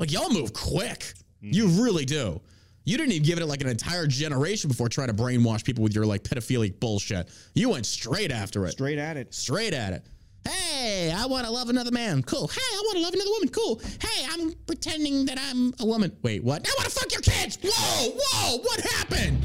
Like y'all move quick. You really do. You didn't even give it like an entire generation before trying to brainwash people with your like pedophilic bullshit. You went straight after it. Straight at it. Straight at it. Hey, I want to love another man. Cool. Hey, I want to love another woman. Cool. Hey, I'm pretending that I'm a woman. Wait, what? I want to fuck your kids. Whoa, whoa, what happened?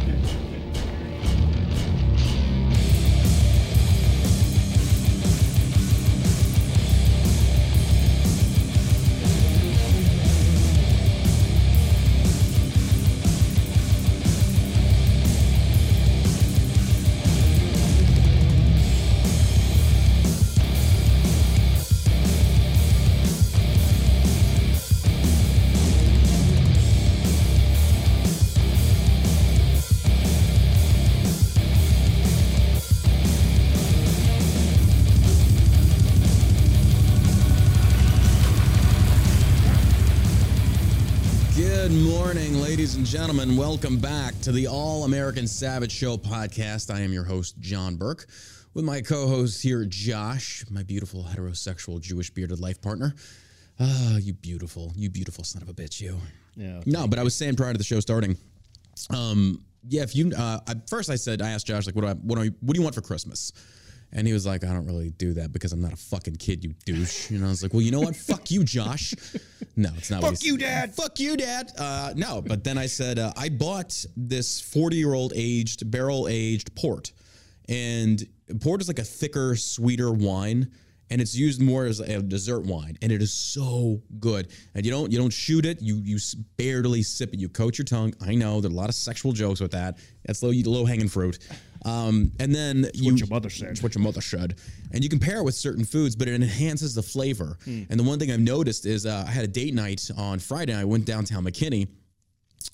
Welcome back to the All American Savage Show podcast. I am your host, John Burk, with my co host here, Josh, my beautiful heterosexual Jewish bearded life partner. Ah, you beautiful, you beautiful son of a bitch, you. Yeah. No, but I was saying prior to the show starting, um, yeah, if you, uh, I, first I said, I asked Josh, like, what do I, what do, I, what do you want for Christmas? And he was like, I don't really do that because I'm not a fucking kid, you douche. And I was like, well, you know what? Fuck you, Josh. No, it's not. Fuck you. Dad. Fuck you, Dad. Uh, no, but then I said, uh, I bought this 40 year old aged, barrel aged port. And port is like a thicker, sweeter wine. And it's used more as a dessert wine, and it is so good. And you don't you don't shoot it, you you barely sip it. You coat your tongue. I know there are a lot of sexual jokes with that. That's low low hanging fruit. Um, and then you what your mother said. It's what your mother said. And you can pair it with certain foods, but it enhances the flavor. Hmm. And the one thing I've noticed is uh, I had a date night on Friday. I went downtown McKinney.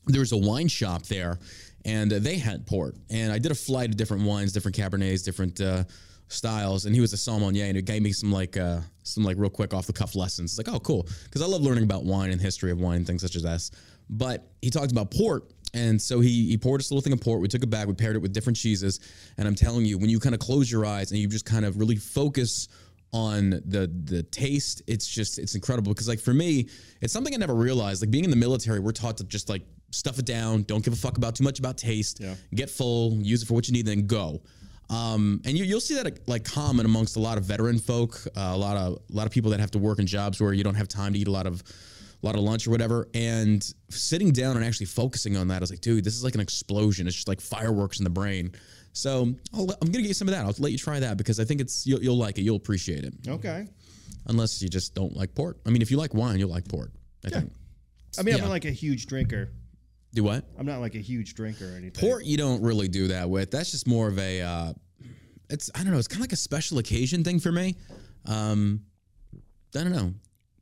There was a wine shop there, and uh, they had port. And I did a flight of different wines, different cabernets, different uh, styles. And he was a sommelier, and it gave me some like uh, some like real quick off the cuff lessons. It's like, oh, cool, because I love learning about wine and history of wine, things such as this. But he talked about port. And so he, he poured us a little thing of port. We took it back. We paired it with different cheeses. And I'm telling you, when you kind of close your eyes and you just kind of really focus on the the taste, it's just it's incredible. Because like for me, it's something I never realized. Like being in the military, we're taught to just like stuff it down, don't give a fuck about too much about taste, Yeah. get full, use it for what you need, then go. Um, and you, you'll see that like common amongst a lot of veteran folk, uh, a lot of a lot of people that have to work in jobs where you don't have time to eat a lot of a lot of lunch or whatever. And sitting down and actually focusing on that, I was like, dude, this is like an explosion. It's just like fireworks in the brain. So I'll, I'm gonna get you some of that. I'll let you try that because I think it's you'll, you'll like it. You'll appreciate it. Okay. Unless you just don't like port. I mean, if you like wine, you'll like port. I think. I mean, I'm Yeah. not like a huge drinker. Do what? I'm not like a huge drinker or anything. Port, you don't really do that with. That's just more of a. Uh, it's I don't know. It's kind of like a special occasion thing for me. Um, I don't know.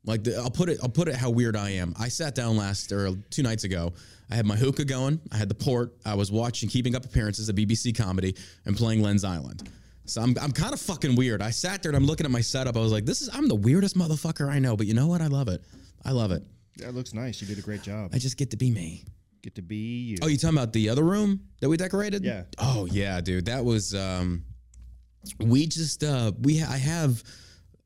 Like the, I'll put it. I'll put it how weird I am. I sat down last or two nights ago. I had my hookah going. I had the port. I was watching Keeping Up Appearances, a BBC comedy, and playing Len's Island. So I'm, I'm kind of fucking weird. I sat there and I'm looking at my setup. I was like, this is I'm the weirdest motherfucker I know. But you know what? I love it. I love it. That looks nice. You did a great job. I just get to be me. Get to be you. Oh, you talking about the other room that we decorated? Yeah. Oh yeah, dude. That was um we just uh we I have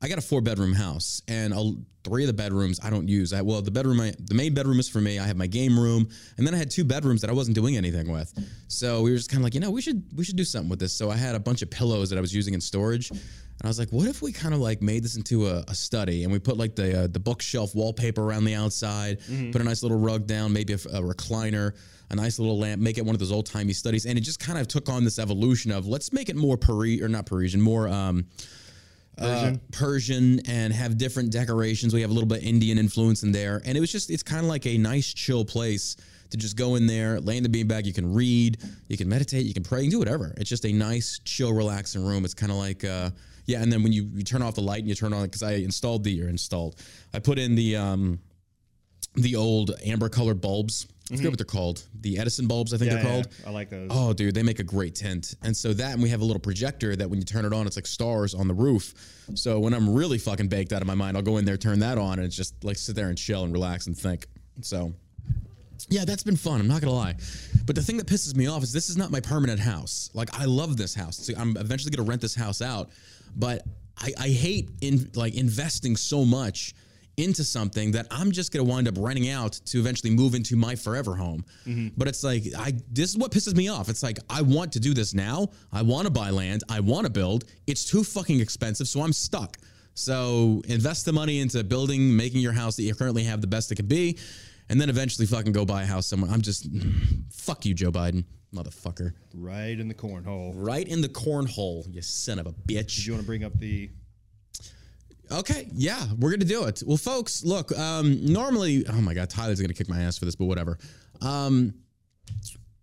I got a four bedroom house and i three of the bedrooms I don't use. I, well, the bedroom I, the main bedroom is for me. I have my game room and then I had two bedrooms that I wasn't doing anything with. So we were just kind of like, you know, we should we should do something with this. So I had a bunch of pillows that I was using in storage. And I was like, what if we kind of like made this into a, a study and we put like the uh, the bookshelf wallpaper around the outside, put a nice little rug down, maybe a, a recliner, a nice little lamp, make it one of those old timey studies. And it just kind of took on this evolution of let's make it more Paris or not Parisian, more um, uh, Persian and have different decorations. We have a little bit Indian influence in there, and it was just it's kind of like a nice chill place to just go in there, lay in the beanbag. You can read, you can meditate, you can pray, you can do whatever. It's just a nice, chill, relaxing room. It's kind of like uh, yeah. And then when you, you turn off the light and you turn on it, because I installed the or installed, I put in the um, the old amber colored bulbs. I forget what they're called. The Edison bulbs, I think Yeah, they're yeah, called. I like those. Oh, dude, they make a great tint. And so that, and we have a little projector that when you turn it on, it's like stars on the roof. So when I'm really fucking baked out of my mind, I'll go in there, turn that on, and it's just like sit there and chill and relax and think. So yeah, that's been fun. I'm not gonna lie, but the thing that pisses me off is this is not my permanent house. Like I love this house. So I'm eventually gonna rent this house out, but I, I hate in like investing so much into something that I'm just gonna wind up renting out to eventually move into my forever home. Mm-hmm. But it's like I this is what pisses me off. It's like I want to do this now. I want to buy land. I want to build. It's too fucking expensive, so I'm stuck. So invest the money into building, making your house that you currently have the best it can be, and then eventually fucking go buy a house somewhere. I'm just fuck you, Joe Biden, motherfucker. Right in the cornhole. Right in the cornhole, you son of a Did bitch. you want to bring up the? Okay, yeah, we're gonna do it. Well, folks, look, um, normally, oh my god, Tyler's gonna kick my ass for this, but whatever. Um,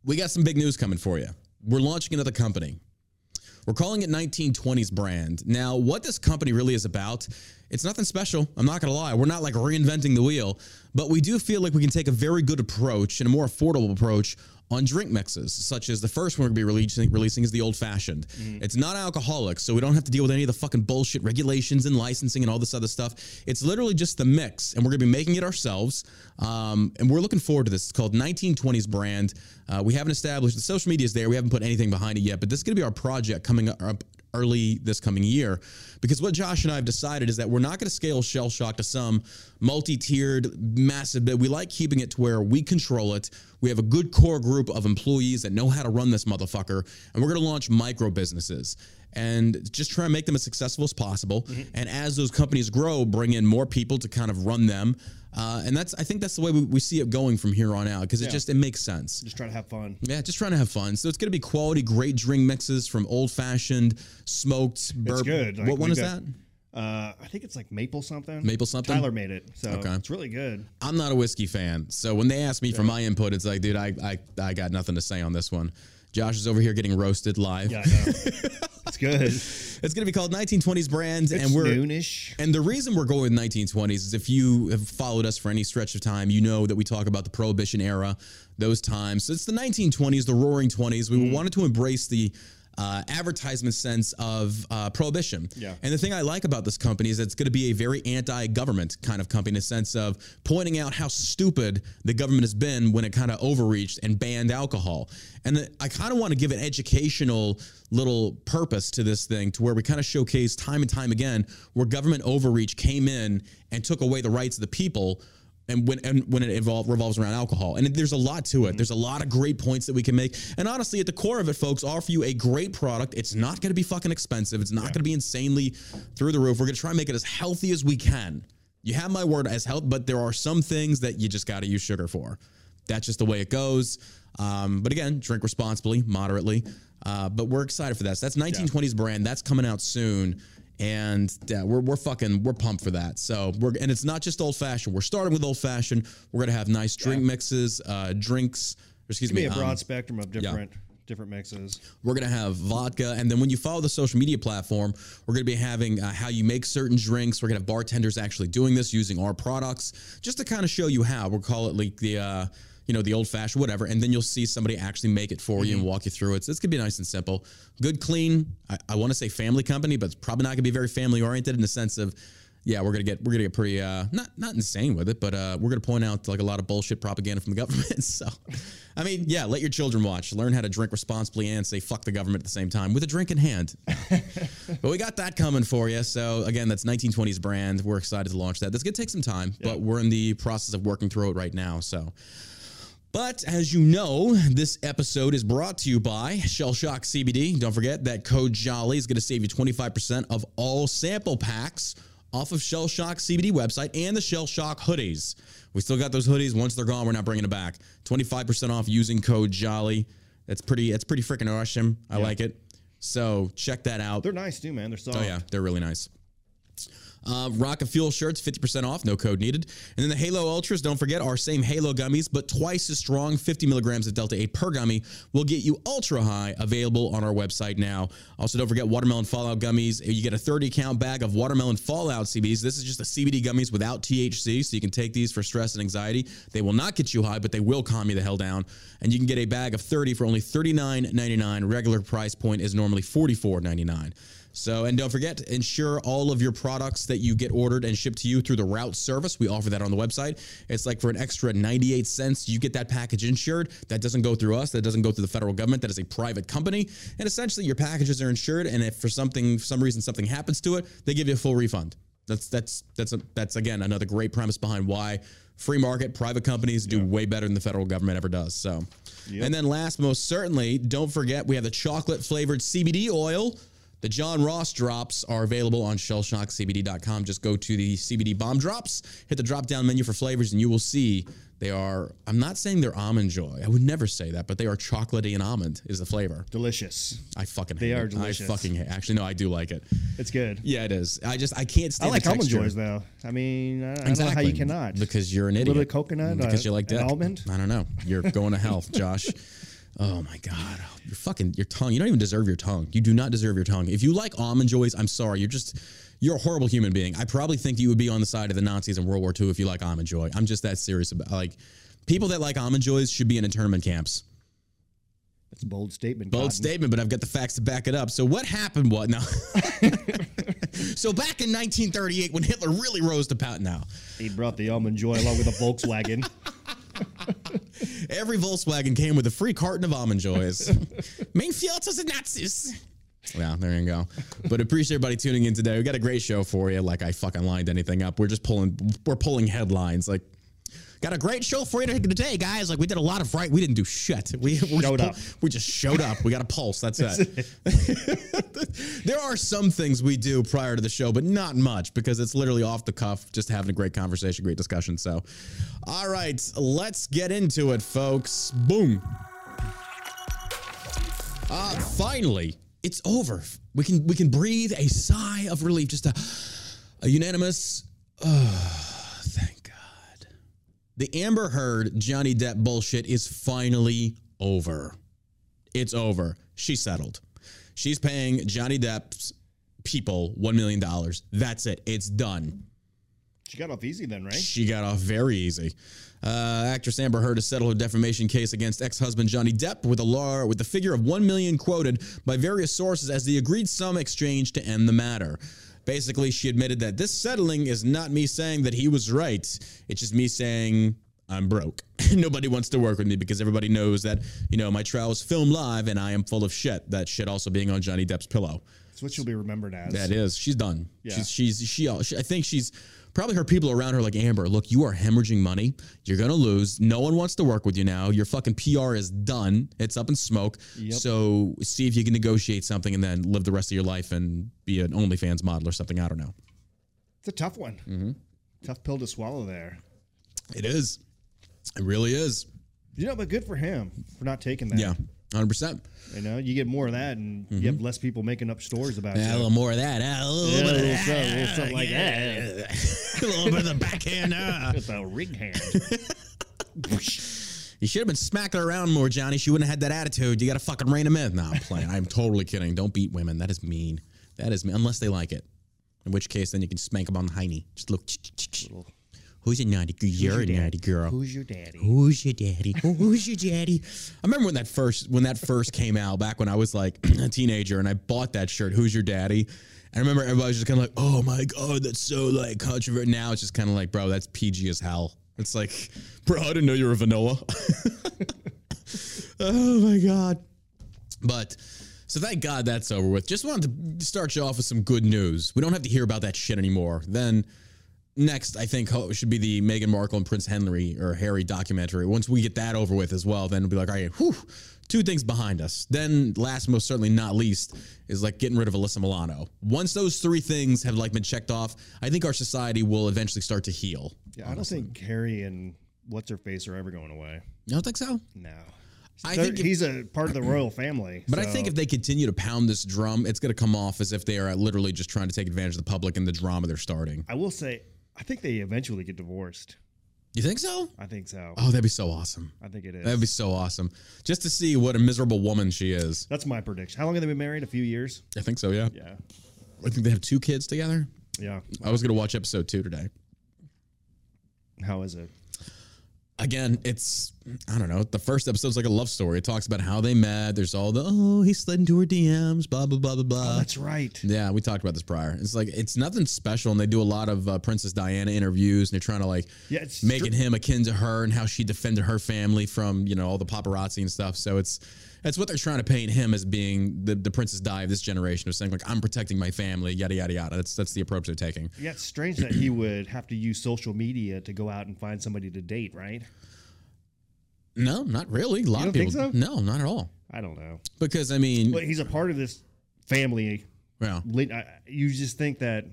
we got some big news coming for you. We're launching another company. We're calling it 1920s brand. Now, what this company really is about, it's nothing special. I'm not going to lie. We're not like reinventing the wheel, but we do feel like we can take a very good approach and a more affordable approach on drink mixes, such as the first one we're going to be releasing, releasing is the old fashioned. It's not alcoholic, so we don't have to deal with any of the fucking bullshit regulations and licensing and all this other stuff. It's literally just the mix, and we're going to be making it ourselves. Um, and we're looking forward to this. It's called 1920s brand. Uh, we haven't established the social media is there. We haven't put anything behind it yet, but this is going to be our project coming up early this coming year because what Josh and I have decided is that we're not going to scale Shell Shock to some multi-tiered massive bit. We like keeping it to where we control it. We have a good core group of employees that know how to run this motherfucker and we're going to launch micro businesses and just try and make them as successful as possible. Mm-hmm. And as those companies grow, bring in more people to kind of run them. Uh, and that's I think that's the way we, we see it going from here on out because it Yeah. just it makes sense. Just trying to have fun. Yeah, just trying to have fun. So it's going to be quality, great drink mixes from old fashioned, smoked, bourbon. good. Like, what one is got- that? Uh, I think it's like maple something. Maple something? Tyler made it, so Okay. it's really good. I'm not a whiskey fan. So when they ask me for my input, it's like, dude, I, I, I got nothing to say on this one. Josh is over here getting roasted live. Yeah, I know. it's good. It's going to be called 1920s Brands. It's and we're. noonish. And the reason we're going with 1920s is if you have followed us for any stretch of time, you know that we talk about the Prohibition era, those times. So it's the 1920s, the Roaring 20s. Mm-hmm. We wanted to embrace the uh, advertisement sense of uh, prohibition. Yeah. And the thing I like about this company is it's going to be a very anti-government kind of company in the sense of pointing out how stupid the government has been when it kind of overreached and banned alcohol. And the- I kind of want to give an educational little purpose to this thing to where we kind of showcase time and time again where government overreach came in and took away the rights of the people and when and when it involve, revolves around alcohol. And there's a lot to it. There's a lot of great points that we can make. And honestly, at the core of it, folks, offer you a great product. It's not going to be fucking expensive. It's not going to be insanely through the roof. We're going to try and make it as healthy as we can. You have my word as health, but there are some things that you just got to use sugar for. That's just the way it goes. Um, but again, drink responsibly, moderately. Uh, but we're excited for that. So that's 1920s brand. That's coming out soon. And yeah, we're, we're fucking we're pumped for that. So we're and it's not just old fashioned. We're starting with old fashioned. We're gonna have nice drink mixes, uh, drinks. Excuse Be me. a broad um, spectrum of different different mixes. we're going to have vodka. And then when you follow the social media platform, we're going to be having uh, how you make certain drinks. We're going to have bartenders actually doing this using our products just to kind of show you how. We'll call it like the, uh, you know, the old fashioned, whatever. And then you'll see somebody actually make it for you and walk you through it. So this could be nice and simple. Good, clean. I, I want to say family company, but it's probably not going to be very family oriented in the sense of, yeah, we're gonna get we're gonna get pretty uh not not insane with it, but uh we're gonna point out like a lot of bullshit propaganda from the government. So I mean, yeah, let your children watch. Learn how to drink responsibly and say fuck the government at the same time with a drink in hand. but we got that coming for you. So again, that's 1920s brand. We're excited to launch that. That's gonna take some time, but we're in the process of working through it right now. So but as you know, this episode is brought to you by Shell Shock CBD. Don't forget that code Jolly is going to save you 25% of all sample packs off of Shell Shock CBD website and the Shell Shock hoodies. We still got those hoodies. Once they're gone, we're not bringing them back. 25% off using code Jolly. That's pretty. That's pretty freaking awesome. I like it. So check that out. They're nice too, man. They're oh, soft. Oh yeah, they're really nice. Uh, Rocket Fuel shirts, 50% off, no code needed. And then the Halo Ultras, don't forget, our same Halo gummies, but twice as strong, 50 milligrams of Delta 8 per gummy will get you ultra high, available on our website now. Also, don't forget Watermelon Fallout gummies. You get a 30 count bag of Watermelon Fallout CBDs. This is just the CBD gummies without THC, so you can take these for stress and anxiety. They will not get you high, but they will calm you the hell down. And you can get a bag of 30 for only $39.99. Regular price point is normally $44.99. So, and don't forget, ensure all of your products that you get ordered and shipped to you through the route service. We offer that on the website. It's like for an extra 98 cents, you get that package insured. That doesn't go through us. That doesn't go through the federal government. That is a private company. And essentially, your packages are insured. And if for something, for some reason, something happens to it, they give you a full refund. That's that's that's a, that's again another great premise behind why free market private companies do way better than the federal government ever does. So, and then last, most certainly, don't forget we have the chocolate flavored CBD oil. The John Ross drops are available on shellshockcbd.com. Just go to the CBD bomb drops, hit the drop down menu for flavors, and you will see they are. I'm not saying they're almond joy. I would never say that, but they are chocolatey and almond is the flavor. Delicious. I fucking hate. They hate are it. delicious. I fucking hate. Actually, no, I do like it. It's good. Yeah, it is. I just I can't stand I like the almond texture. joys though. I mean, I, I don't know how you cannot. Because you're an idiot. A idiot. little bit of coconut, Because uh, you like an that. almond? I don't know. You're going to hell, Josh. Oh my God. You're fucking your tongue. You don't even deserve your tongue. You do not deserve your tongue. If you like almond joys, I'm sorry. You're just you're a horrible human being. I probably think you would be on the side of the Nazis in World War II if you like almond joy. I'm just that serious about like people that like almond joys should be in internment camps. That's a bold statement. Bold Cotton. statement, but I've got the facts to back it up. So what happened? What now? so back in 1938, when Hitler really rose to power, now He brought the almond joy along with a Volkswagen. every Volkswagen came with a free carton of almond joys. Main field as the Nazis. Yeah, there you go. But appreciate everybody tuning in today. We got a great show for you. Like I fucking lined anything up. We're just pulling. We're pulling headlines. Like. Got a great show for you today, guys. Like we did a lot of right. We didn't do shit. We we Showed just up. We just showed up. We got a pulse. That's it. there are some things we do prior to the show, but not much because it's literally off the cuff, just having a great conversation, great discussion. So, all right, let's get into it, folks. Boom. Uh, finally, it's over. We can we can breathe a sigh of relief. Just a a unanimous. God. The Amber Heard Johnny Depp bullshit is finally over. It's over. She settled. She's paying Johnny Depp's people $1 million. That's it. It's done. She got off easy then, right? She got off very easy. Uh, actress Amber Heard has settled a defamation case against ex-husband Johnny Depp with a law with the figure of one million quoted by various sources as the agreed sum exchange to end the matter. Basically, she admitted that this settling is not me saying that he was right. It's just me saying I'm broke. Nobody wants to work with me because everybody knows that you know my trial is filmed live and I am full of shit. That shit also being on Johnny Depp's pillow. That's what she'll be remembered as. That is, she's done. Yeah. She's she's she, she. I think she's probably her people around her like Amber. Look, you are hemorrhaging money. You're gonna lose. No one wants to work with you now. Your fucking PR is done. It's up in smoke. Yep. So see if you can negotiate something and then live the rest of your life and be an OnlyFans model or something. I don't know. It's a tough one. Mm-hmm. Tough pill to swallow there. It is. It really is. You know, but good for him for not taking that. Yeah, hundred percent. You know, you get more of that, and you have less people making up stories about Yeah, a little more of that. a little Yeah, bit of little that. something, little like yeah. that. a little bit of the backhand. Uh. With a ring hand. You should have been smacking around more, Johnny. She wouldn't have had that attitude. You got to fucking rein him in. No, I'm playing. I'm totally kidding. Don't beat women. That is mean. That is mean. Unless they like it. In which case, then you can spank them on the hiney. Just look. Who's a naughty girl? You're a naughty girl. Who's your daddy? Who's your daddy? Who's your daddy? I remember when that first when that first came out back when I was like a teenager and I bought that shirt. Who's your daddy? And I remember everybody was just kind of like, "Oh my god, that's so like controversial." Now it's just kind of like, "Bro, that's PG as hell." It's like, "Bro, I didn't know you were a vanilla." oh my god. But so thank God that's over with. Just wanted to start you off with some good news. We don't have to hear about that shit anymore. Then next, I think should be the Meghan Markle and Prince Henry or Harry documentary. Once we get that over with as well, then we'll be like, all right, whew, two things behind us. Then last, most certainly not least, is like getting rid of Alyssa Milano. Once those three things have like been checked off, I think our society will eventually start to heal. Yeah, I don't think Harry and what's her face are ever going away. You don't think so? No. I They're- think if- he's a part of the royal family. But I think if they continue to pound this drum, it's going to come off as if they are literally just trying to take advantage of the public and the drama they're starting. I will say, I think they eventually get divorced. You think so? I think so. Oh, that'd be so awesome. I think it is. That'd be so awesome. Just to see what a miserable woman she is. That's my prediction. How long have they been married? A few years. I think so, yeah. Yeah. I think they have two kids together. Yeah. I was going to watch episode two today. How is it? Again, it's, I don't know, the first episode's like a love story. It talks about how they met. There's all the, oh, he slid into her DMs, blah, blah, blah, blah, blah. Oh, that's right. Yeah, we talked about this prior. It's like it's nothing special, and they do a lot of uh, Princess Diana interviews, and they're trying to like Yeah, making him akin to her and how she defended her family from you know all the paparazzi and stuff. So it's that's what they're trying to paint him as being the, the Princess Di of this generation of saying like I'm protecting my family, yada yada yada. That's that's the approach they're taking. Yeah, it's strange that he would have to use social media to go out and find somebody to date, right? No, not really. A lot You of people. think so? No, not at all. I don't know. Because I mean, But he's a part of this family. yeah. You just think that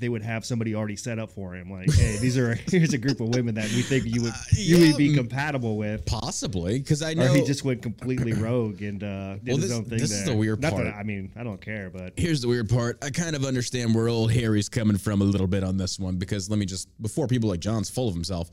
they would have somebody already set up for him. Like, hey, these are here's a group of women that we think you would you yeah, would be compatible with. Possibly, because I know Or he just went completely rogue and uh, did Well, his this- own thing. this is the weird Not that- part. I mean, I don't care, but Here's the weird part. I kind of understand where old Harry's coming from a little bit on this one because let me just before people like John's full of himself.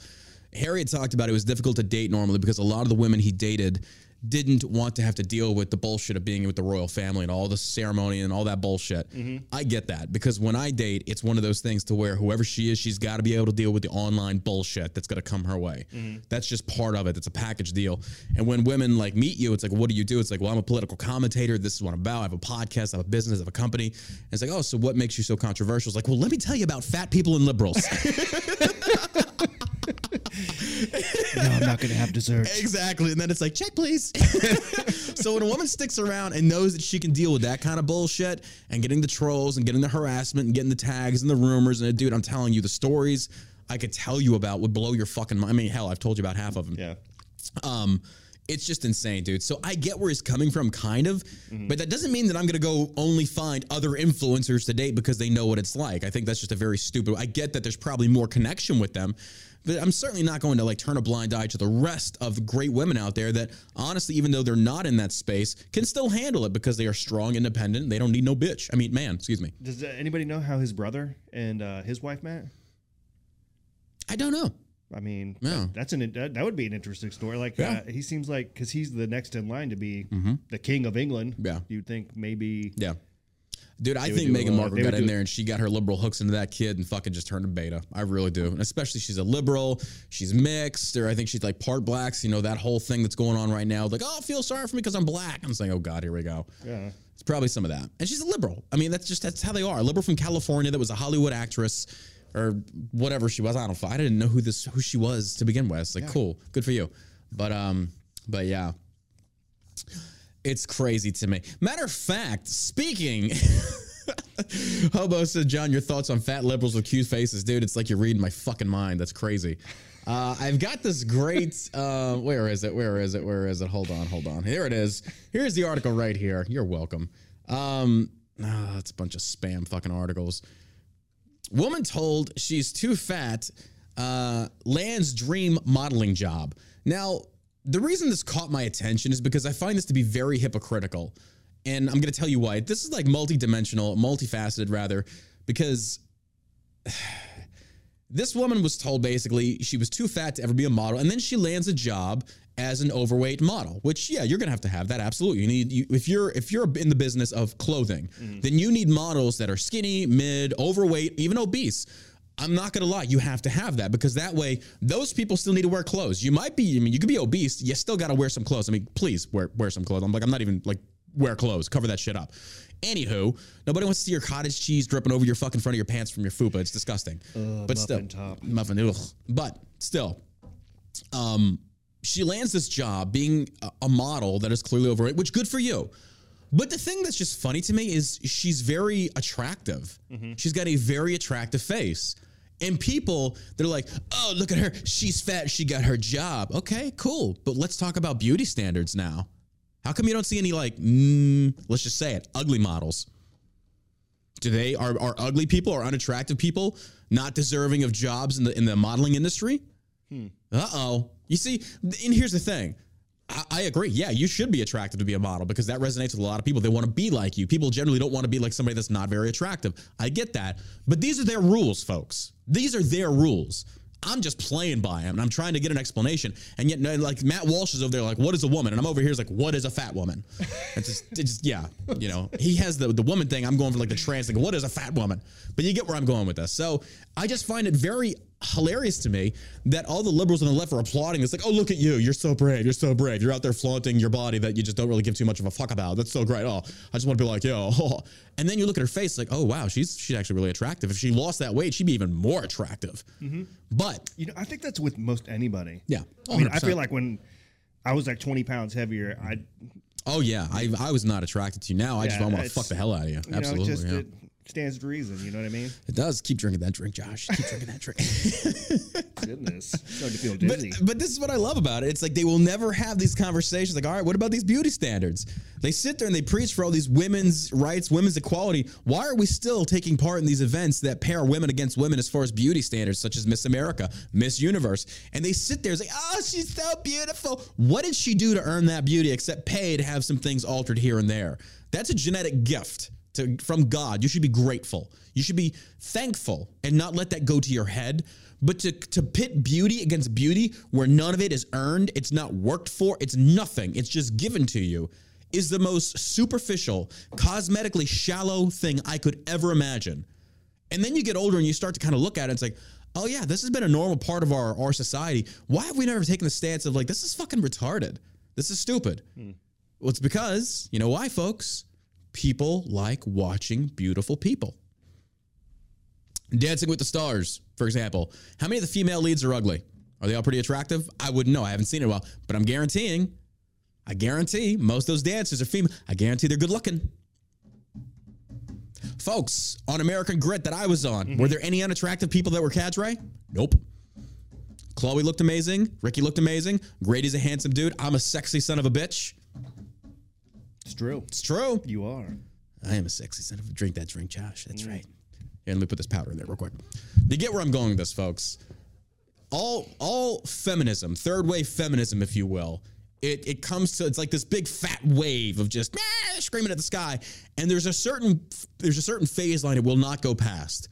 Harry had talked about it was difficult to date normally because a lot of the women he dated didn't want to have to deal with the bullshit of being with the royal family and all the ceremony and all that bullshit. Mm-hmm. I get that because when I date, it's one of those things to where whoever she is, she's got to be able to deal with the online bullshit that's going to come her way. Mm-hmm. That's just part of it. It's a package deal. And when women like meet you, it's like, what do you do? It's like, well, I'm a political commentator. This is what I'm about. I have a podcast. I have a business. I have a company. And it's like, oh, so what makes you so controversial? It's like, well, let me tell you about fat people and liberals. no, I'm not going to have dessert. Exactly. And then it's like, check, please. so when a woman sticks around and knows that she can deal with that kind of bullshit and getting the trolls and getting the harassment and getting the tags and the rumors, and dude, I'm telling you, the stories I could tell you about would blow your fucking mind. I mean, hell, I've told you about half of them. Yeah. Um, it's just insane, dude. So I get where he's coming from, kind of, but that doesn't mean that I'm gonna go only find other influencers to date because they know what it's like. I think that's just a very stupid. I get that there's probably more connection with them, but I'm certainly not going to like turn a blind eye to the rest of the great women out there that honestly, even though they're not in that space, can still handle it because they are strong, independent. They don't need no bitch. I mean, man, excuse me. Does uh, anybody know how his brother and uh, his wife met? I don't know. I mean, Yeah. that, that's an that, that would be an interesting story. Like, Yeah. Mm-hmm. uh, he seems like because he's the next in line to be the king of England. Yeah. you'd think maybe. Yeah. Dude, I think Meghan Markle got in do- there and she got her liberal hooks into that kid and fucking just turned to beta. I really do. And especially she's a liberal, she's mixed, or I think she's like part blacks, you know, that whole thing that's going on right now. Like, oh, feel sorry for me because I'm black. I'm saying, oh God, here we go. Yeah. It's probably some of that. And she's a liberal. I mean, that's just that's how they are. A liberal from California that was a Hollywood actress or whatever she was. I don't know. I didn't know who this who she was to begin with. It's like, cool, good for you. But um, but yeah. It's crazy to me. Matter of fact, speaking Hobo said, John, your thoughts on fat liberals with cute faces, dude. It's like you're reading my fucking mind. That's crazy. Uh, I've got this great. Uh, where is it? Where is it? Where is it? Hold on, hold on. Here it is. Here's the article right here. You're welcome. Um, ah, it's a bunch of spam fucking articles. Woman told she's too fat. Uh, lands dream modeling job. Now, the reason this caught my attention is because I find this to be very hypocritical. And I'm going to tell you why. This is like multidimensional, multifaceted, rather, because this woman was told basically she was too fat to ever be a model. And then she lands a job as an overweight model, which, yeah, you're going to have to have that. Absolutely. You need, you, if you're, if you're in the business of clothing, mm-hmm. then you need models that are skinny, mid, overweight, even obese. I'm not gonna lie, you have to have that because that way those people still need to wear clothes. You might be, I mean, you could be obese, you still gotta wear some clothes. I mean, please wear wear some clothes. I'm like, I'm not even like wear clothes, cover that shit up. Anywho, nobody wants to see your cottage cheese dripping over your fucking front of your pants from your fupa. It's disgusting. but still, muffin top. muffin. Ugh. But still, um, she lands this job being a, a model that is clearly overweight, which good for you. But the thing that's just funny to me is she's very attractive. She's got a very attractive face. And people, they're like, oh, look at her. She's fat. She got her job. Okay, cool. But let's talk about beauty standards now. How come you don't see any, like, mm, let's just say it, ugly models? Do they, are, are ugly people or unattractive people not deserving of jobs in the, in the modeling industry? Uh oh. You see, and here's the thing. I, agree. Yeah, you should be attractive to be a model because that resonates with a lot of people. They want to be like you. People generally don't want to be like somebody that's not very attractive. I get that. But these are their rules, folks. These are their rules. I'm just playing by them and I'm trying to get an explanation. And yet, like Matt Walsh is over there, like, what is a woman? And I'm over here, is like, what is a fat woman? It's just, it's just, yeah, you know, he has the, the woman thing. I'm going for like the trans thing. What is a fat woman? But you get where I'm going with this. So I just find it very hilarious to me that all the liberals on the left are applauding. It's like, oh, look at you. You're so brave. You're so brave. You're out there flaunting your body that you just don't really give too much of a fuck about. That's so great. Oh, I just want to be like, yo. And then you look at her face, like, oh, wow, she's she's actually really attractive. If she lost that weight, she'd be even more attractive. Mm-hmm. But You know, I think that's with most anybody. yeah, I mean, I feel like when I was like 20 pounds heavier, I, Oh yeah, I I was not attracted to you. Now I just want to fuck the hell out of you. you Absolutely, know, just yeah. it stands to reason. You know what I mean? it does. Keep drinking that drink, Josh. Keep drinking that drink. Goodness, starting to feel But, dizzy. but this is what I love about it. It's like they will never have these conversations. Like, all right, what about these beauty standards? They sit there and they preach for all these women's rights, women's equality. Why are we still taking part in these events that pair women against women as far as beauty standards, such as Miss America, Miss Universe? And they sit there and say, oh, she's so beautiful. What did she do to earn that beauty except pay to have some things altered here and there? That's a genetic gift. To, from God, you should be grateful. You should be thankful and not let that go to your head. But to, to pit beauty against beauty where none of it is earned, it's not worked for, it's nothing, it's just given to you, is the most superficial, cosmetically shallow thing I could ever imagine. And then you get older and you start to kind of look at it, it's like, oh yeah, this has been a normal part of our, our society. Why have we never taken the stance of like, this is fucking retarded? This is stupid. Hmm. Well, it's because, you know why, folks? People like watching beautiful people. Dancing with the Stars, for example. How many of the female leads are ugly? Are they all pretty attractive? I wouldn't know. I haven't seen it while, but I'm guaranteeing, I guarantee most of those dancers are female. I guarantee they're good looking. Folks, on American Grit that I was on, mm-hmm. were there any unattractive people that were cadre? Nope. Chloe looked amazing. Ricky looked amazing. Grady's a handsome dude. I'm a sexy son of a bitch. It's true. It's true. You are. I am a sexy son of a drink that drink, Josh. That's right. Here, let me put this powder in there real quick. You get where I'm going with this, folks. All all feminism, third wave feminism, if you will, it it comes to it's like this big fat wave of just "Ah," screaming at the sky. And there's a certain there's a certain phase line it will not go past.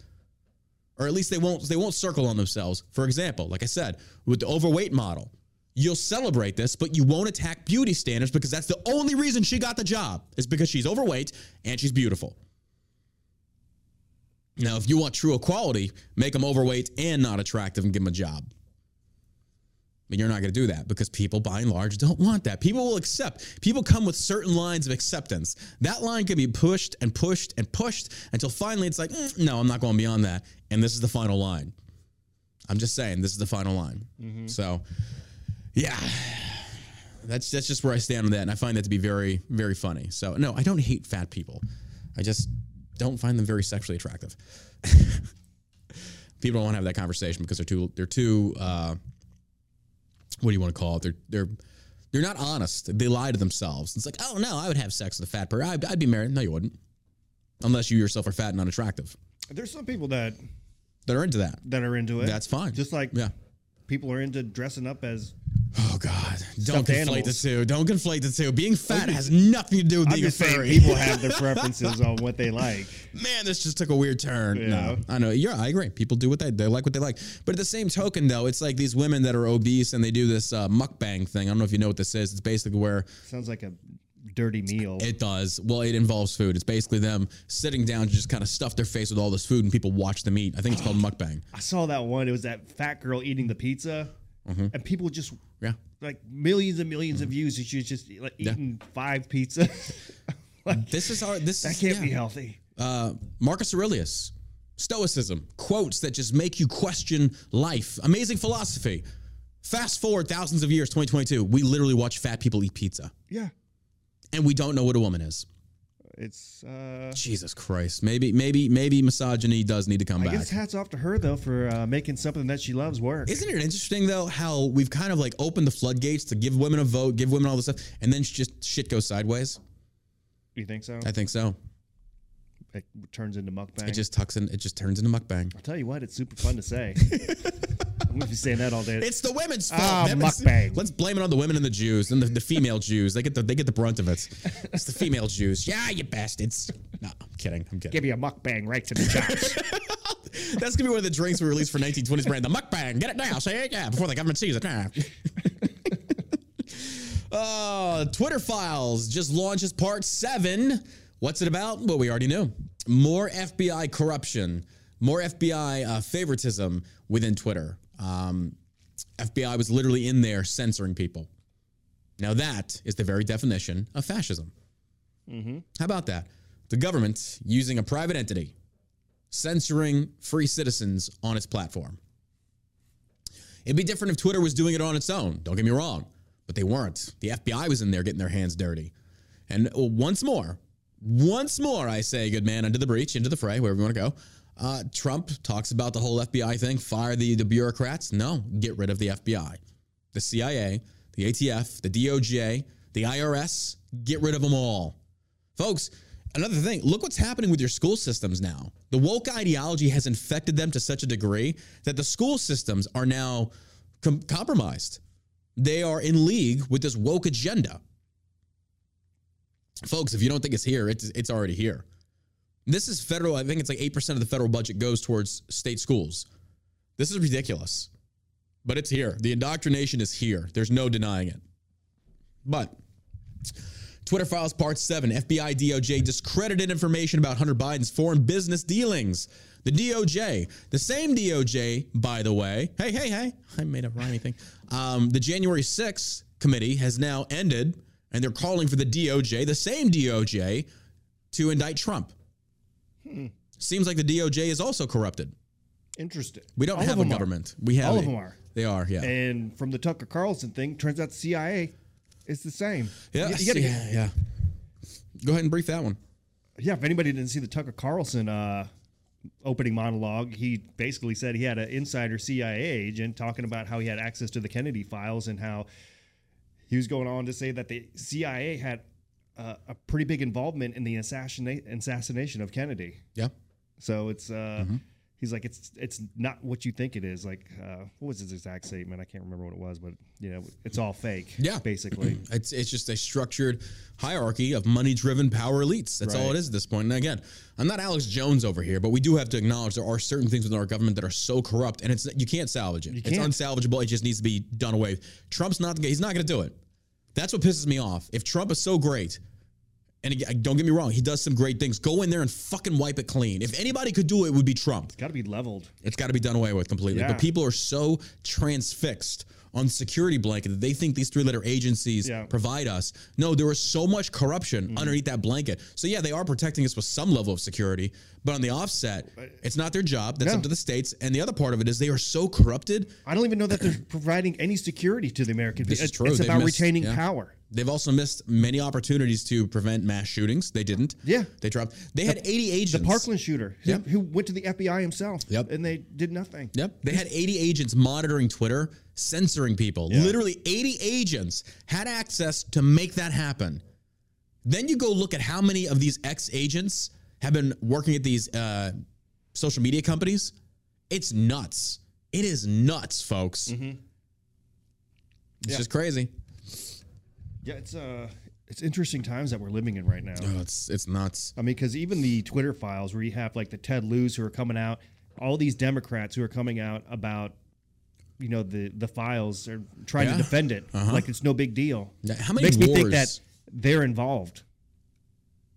Or at least they won't they won't circle on themselves. For example, like I said, with the overweight model, you'll celebrate this, but you won't attack beauty standards because that's the only reason she got the job is because she's overweight and she's beautiful. Now, if you want true equality, make them overweight and not attractive and give them a job. But you're not going to do that because people, by and large, don't want that. People will accept. People come with certain lines of acceptance. That line can be pushed and pushed and pushed until finally it's like, "Mm, no, I'm not going beyond that. And this is the final line. I'm just saying, this is the final line. So, yeah, that's that's just where I stand on that, and I find that to be very very funny. So, no, I don't hate fat people. I just don't find them very sexually attractive. people don't want to have that conversation because they're too they're too uh, what do you want to call it? They're they're they're not honest. They lie to themselves. It's like, oh no, I would have sex with a fat person. I'd, I'd be married. No, you wouldn't, unless you yourself are fat and unattractive. There's some people that That are into that. that are into it. That's fine. Just like Yeah. People are into dressing up as. Oh God! Don't conflate animals. the two. Don't conflate the two. Being fat has nothing to do with I'm being a just saying furry. people have their preferences on what they like. Man, this just took a weird turn. Yeah. No, I know. Yeah, I agree. People do what they they like what they like. But at the same token, though, it's like these women that are obese and they do this uh, mukbang thing. I don't know if you know what this is. It's basically where Sounds like a dirty meal. it does. Well, it involves food. It's basically them sitting down to just kind of stuff their face with all this food, and people watch them eat. I think it's called mukbang. I saw that one. It was that fat girl eating the pizza, Mm-hmm. and people just Yeah. like millions and 1000000s of views. And she was just like eating five pizzas. like, This is our. This that can't yeah. be healthy. uh, Marcus Aurelius, Stoicism, quotes that just make you question life. Amazing philosophy. Fast forward thousands of years, 2022, we literally watch fat people eat pizza, Yeah, and we don't know what a woman is. it's. uh Jesus Christ, maybe, maybe, maybe misogyny does need to come I back. guess hats off to her though for uh, making something that she loves work. Isn't it interesting though how we've kind of like opened the floodgates to give women a vote, give women all this stuff, and then just shit goes sideways? you think so? I think so. It turns into mukbang. It just tucks in. It just turns into mukbang. I'll tell you what, it's super fun to say. I'm gonna be saying that all day. It's the women's fault. Ah, mukbang. Let's blame it on the women and the Jews and the, the female Jews. They get the they get the brunt of it. It's the female Jews. Yeah, you bastards. No, I'm kidding. I'm kidding. Give me a mukbang right to the chops. That's gonna be one of the drinks we released for 1920s brand. The mukbang. Get it now. Say it. Yeah, before the government sees it. Ah. Uh, Twitter Files just launches part seven. What's it about? Well, we already knew. More FBI corruption, more FBI uh, favoritism within Twitter. Um, FBI was literally in there censoring people. Now, that is the very definition of fascism. How about that? The government using a private entity censoring free citizens on its platform. It'd be different if Twitter was doing it on its own. Don't get me wrong, but they weren't. The FBI was in there getting their hands dirty. And once more, once more, I say, good man, into the breach, into the fray, wherever you want to go. Uh, Trump talks about the whole FBI thing. Fire the, the bureaucrats. No, get rid of the FBI, the CIA, the ATF, the DOJ, the IRS. Get rid of them all. Folks, another thing, look what's happening with your school systems now. The woke ideology has infected them to such a degree that the school systems are now com- compromised. They are in league with this woke agenda. Folks, if you don't think it's here, it's, it's already here. This is federal, I think it's like 8% of the federal budget goes towards state schools. This is ridiculous, but it's here. The indoctrination is here. There's no denying it. But Twitter Files Part 7 FBI DOJ discredited information about Hunter Biden's foreign business dealings. The DOJ, the same DOJ, by the way, hey, hey, hey, I made a rhyming thing. Um, the January 6th committee has now ended, and they're calling for the DOJ, the same DOJ, to indict Trump. Seems like the DOJ is also corrupted. Interesting. We don't All have a them are. government. We have All of them are. They are, yeah. And from the Tucker Carlson thing, turns out the CIA is the same. yeah, You- you gotta- yeah, yeah. Go ahead and brief that one. Yeah, if anybody didn't see the Tucker Carlson uh, opening monologue, he basically said he had an insider CIA agent talking about how he had access to the Kennedy files and how he was going on to say that the CIA had uh, a pretty big involvement in the assassinate, assassination of Kennedy. Yeah. So it's uh, Mm-hmm. he's like it's it's not what you think it is. Like uh, what was his exact statement? I can't remember what it was, but you know it's all fake. Yeah. basically. It's it's just a structured hierarchy of money-driven power elites. That's all it is at this point. And again, I'm not Alex Jones over here, but we do have to acknowledge there are certain things within our government that are so corrupt, and it's you can't salvage it. It's can't. unsalvageable. It just needs to be done away. Trump's not. He's not going to do it. That's what pisses me off. If Trump is so great, and don't get me wrong, he does some great things. Go in there and fucking wipe it clean. If anybody could do it, it would be Trump. It's got to be leveled. It's got to be done away with completely. Yeah. But people are so transfixed on the security blanket that they think these three-letter agencies Yeah. provide us. No, there is so much corruption mm. underneath that blanket. So yeah, they are protecting us with some level of security, but on the offset, it's not their job. That's No. up to the states. And the other part of it is they are so corrupted. I don't even know that they're providing any security to the American people. is true. It's about missed- retaining yeah. power. They've also missed many opportunities to prevent mass shootings. They didn't. Yeah. They dropped. They had 80 agents. The Parkland shooter, who, Yeah. who went to the FBI himself, Yep. and they did nothing. Yep. They had 80 agents monitoring Twitter, censoring people. Yeah. Literally 80 agents had access to make that happen. Then you go look at how many of these ex agents have been working at these uh, social media companies. It's nuts. It is nuts, folks. It's Yeah. just crazy. Yeah, it's uh, it's interesting times that we're living in right now. Oh, it's it's nuts. I mean, because even the Twitter files, where you have like the Ted Lieu's who are coming out, all these Democrats who are coming out about, you know, the the files are trying Yeah. to defend it like it's no big deal. Yeah, how many Makes me think that they're involved.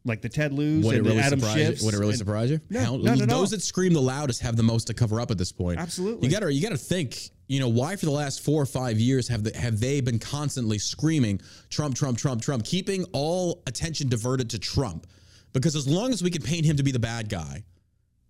Like the Ted Lieu's Would and really the Adam Schiffs. you? Would it really and- surprise you? No, How- at all. those that scream the loudest have the most to cover up at this point. Absolutely. You gotta you gotta think, you know, why for the last four or five years have the, have they been constantly screaming Trump, Trump, Trump, Trump, keeping all attention diverted to Trump? Because as long as we can paint him to be the bad guy,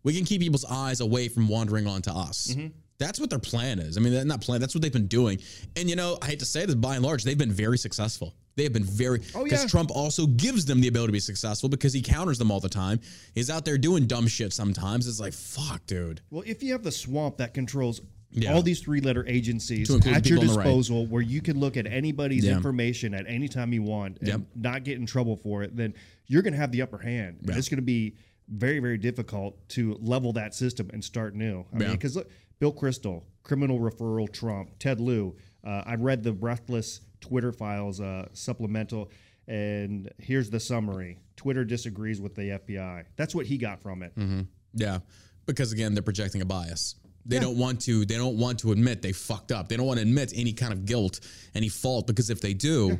we can keep people's eyes away from wandering onto us. Mm-hmm. That's what their plan is. I mean, not plan. That's what they've been doing. And you know, I hate to say this, by and large, they've been very successful. They have been very Oh, because yeah. Trump also gives them the ability to be successful because he counters them all the time. He's out there doing dumb shit sometimes. It's like, fuck, dude. Well, if you have the swamp that controls Yeah. all these three letter agencies at your the right. disposal, where you can look at anybody's Yeah. information at any time you want and Yep. not get in trouble for it, then you're going to have the upper hand. And Yeah. It's going to be very, very difficult to level that system and start new. I mean, because look, Bill Kristol, criminal referral Trump, Ted Lieu. Uh, I read the Breathless Twitter files uh, supplemental, and here's the summary Twitter disagrees with the FBI. That's what he got from it. Yeah, because again, they're projecting a bias. They don't want to. They don't want to admit they fucked up. They don't want to admit any kind of guilt, any fault, because if they do,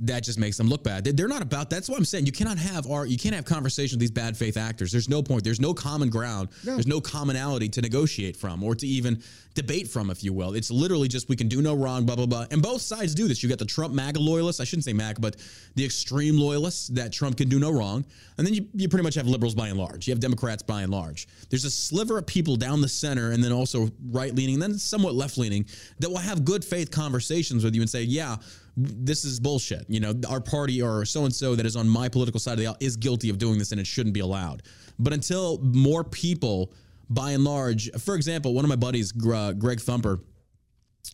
that just makes them look bad. They- They're not about. That's what I'm saying. You cannot have our. You can't have conversation with these bad faith actors. There's no point. There's no common ground. There's no commonality to negotiate from or to even debate from, if you will. It's literally just we can do no wrong. Blah blah blah. And both sides do this. You got the Trump MAGA loyalists. I shouldn't say MAGA, but the extreme loyalists that Trump can do no wrong. And then you, you pretty much have liberals by and large. You have Democrats by and large. There's a sliver of people down the center and then also right leaning, then somewhat left leaning that will have good faith conversations with you and say, yeah, this is bullshit. You know, our party or so and so that is on my political side of the aisle is guilty of doing this and it shouldn't be allowed. But until more people, by and large, for example, one of my buddies, uh, Greg Thumper,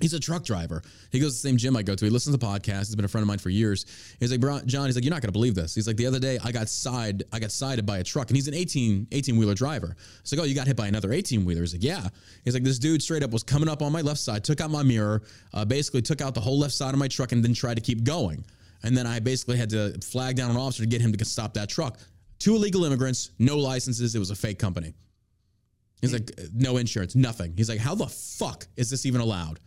He's a truck driver. He goes to the same gym I go to. He listens to podcasts. He's been a friend of mine for years. He's like, "Bro, John, he's like, you're not going to believe this. He's like, the other day I got side, I got sided by a truck and he's an 18, 18 wheeler driver. It's like, oh, you got hit by another 18 wheeler. He's like, yeah. He's like, this dude straight up was coming up on my left side, took out my mirror, uh, basically took out the whole left side of my truck and then tried to keep going. And then I basically had to flag down an officer to get him to stop that truck. Two illegal immigrants, no licenses. It was a fake company. He's like, no insurance, nothing. He's like, how the fuck is this even allowed?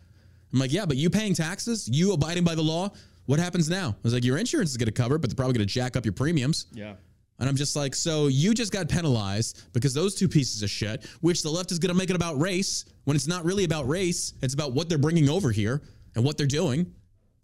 I'm like, yeah, but you paying taxes, you abiding by the law. What happens now? I was like, your insurance is going to cover, it, but they're probably going to jack up your premiums. Yeah. And I'm just like, so you just got penalized because those two pieces of shit, which the left is going to make it about race when it's not really about race. It's about what they're bringing over here and what they're doing.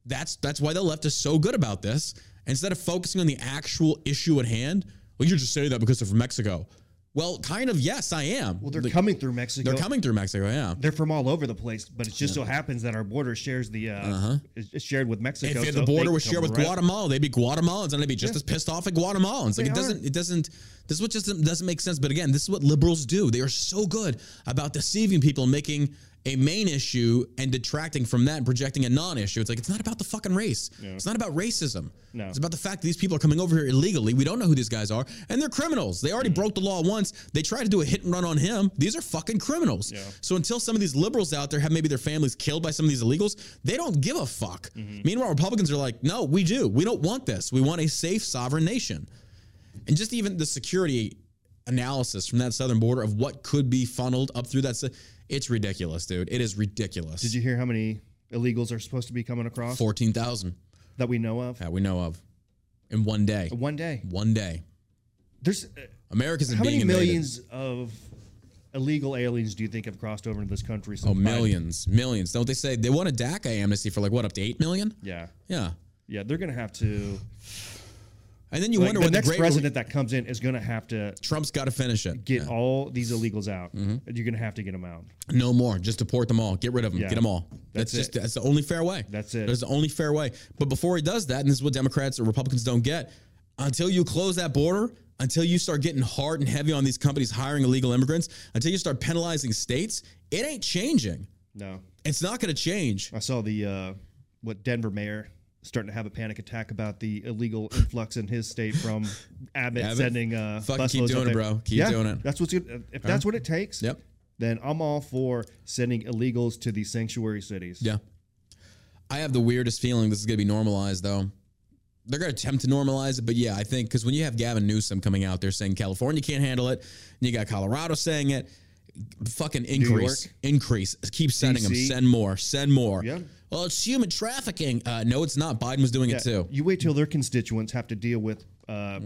That's that's why the left is so good about this. Instead of focusing on the actual issue at hand, well, you're just saying that because they're from Mexico. Well, kind of, yes, I am. Well, they're Like, coming through Mexico. they're coming through Mexico, yeah. They're from all over the place, but it just so happens that our border shares the uh, is is shared with Mexico. Uh-huh. If so the border was shared with right- Guatemala, they'd be Guatemalans, and they'd be just as pissed off at Guatemalans. Like They it doesn't, it doesn't. This is what just doesn't make sense. But again, this is what liberals do. They are so good about deceiving people, and making a main issue and detracting from that and projecting a non-issue. It's like it's not about the fucking race. It's not about racism. No. It's about the fact that these people are coming over here illegally. We don't know who these guys are, and they're criminals. They already mm. broke the law once. They tried to do a hit and run on him. These are fucking criminals. So until some of these liberals out there have maybe their families killed by some of these illegals, they don't give a fuck. Mm-hmm. Meanwhile, Republicans are like, no, we do. We don't want this. We want a safe, sovereign nation. And just even the security analysis from that southern border of what could be funneled up through that. It's ridiculous, dude. It is ridiculous. Did you hear how many illegals are supposed to be coming across Fourteen thousand that we know of? that we know of in one day. One day. One day. There's uh, America's how being many invaded. millions of illegal aliens do you think have crossed over into this country? Since Oh, Biden- millions, millions. Don't they say they want a DACA amnesty for like what up to eight million? Yeah, Yeah. yeah. They're gonna have to. And then you like, wonder the what next the president that comes in is gonna have to Trump's got to finish it. get Yeah. all these illegals out. Mm-hmm. You're gonna have to get them out. No more. Just deport them all. Get rid of them. Yeah. Get them all. That's, That's just that's the only fair way. That's it. That's the only fair way. But before he does that, and this is what Democrats or Republicans don't get, until you close that border, until you start getting hard and heavy on these companies hiring illegal immigrants, until you start penalizing states, it ain't changing. No, It's not going to change. I saw the uh, what Denver mayor starting to have a panic attack about the illegal influx in his state from Abbott, Abbott? sending uh, Fucking keep doing it, bro. Keep yeah, doing it. That's what's good. If that's what it takes, Yep. then I'm all for sending illegals to these sanctuary cities. Yeah. I have the weirdest feeling this is going to be normalized, though. They're going to attempt to normalize it, but yeah, I think because when you have Gavin Newsom coming out there saying California can't handle it, and you got Colorado saying it, fucking increase, increase. Keep sending them. Send more. Send more. Yeah. Well, it's human trafficking. Uh, no, it's not. Biden was doing Yeah, it too. You wait till their constituents have to deal with uh,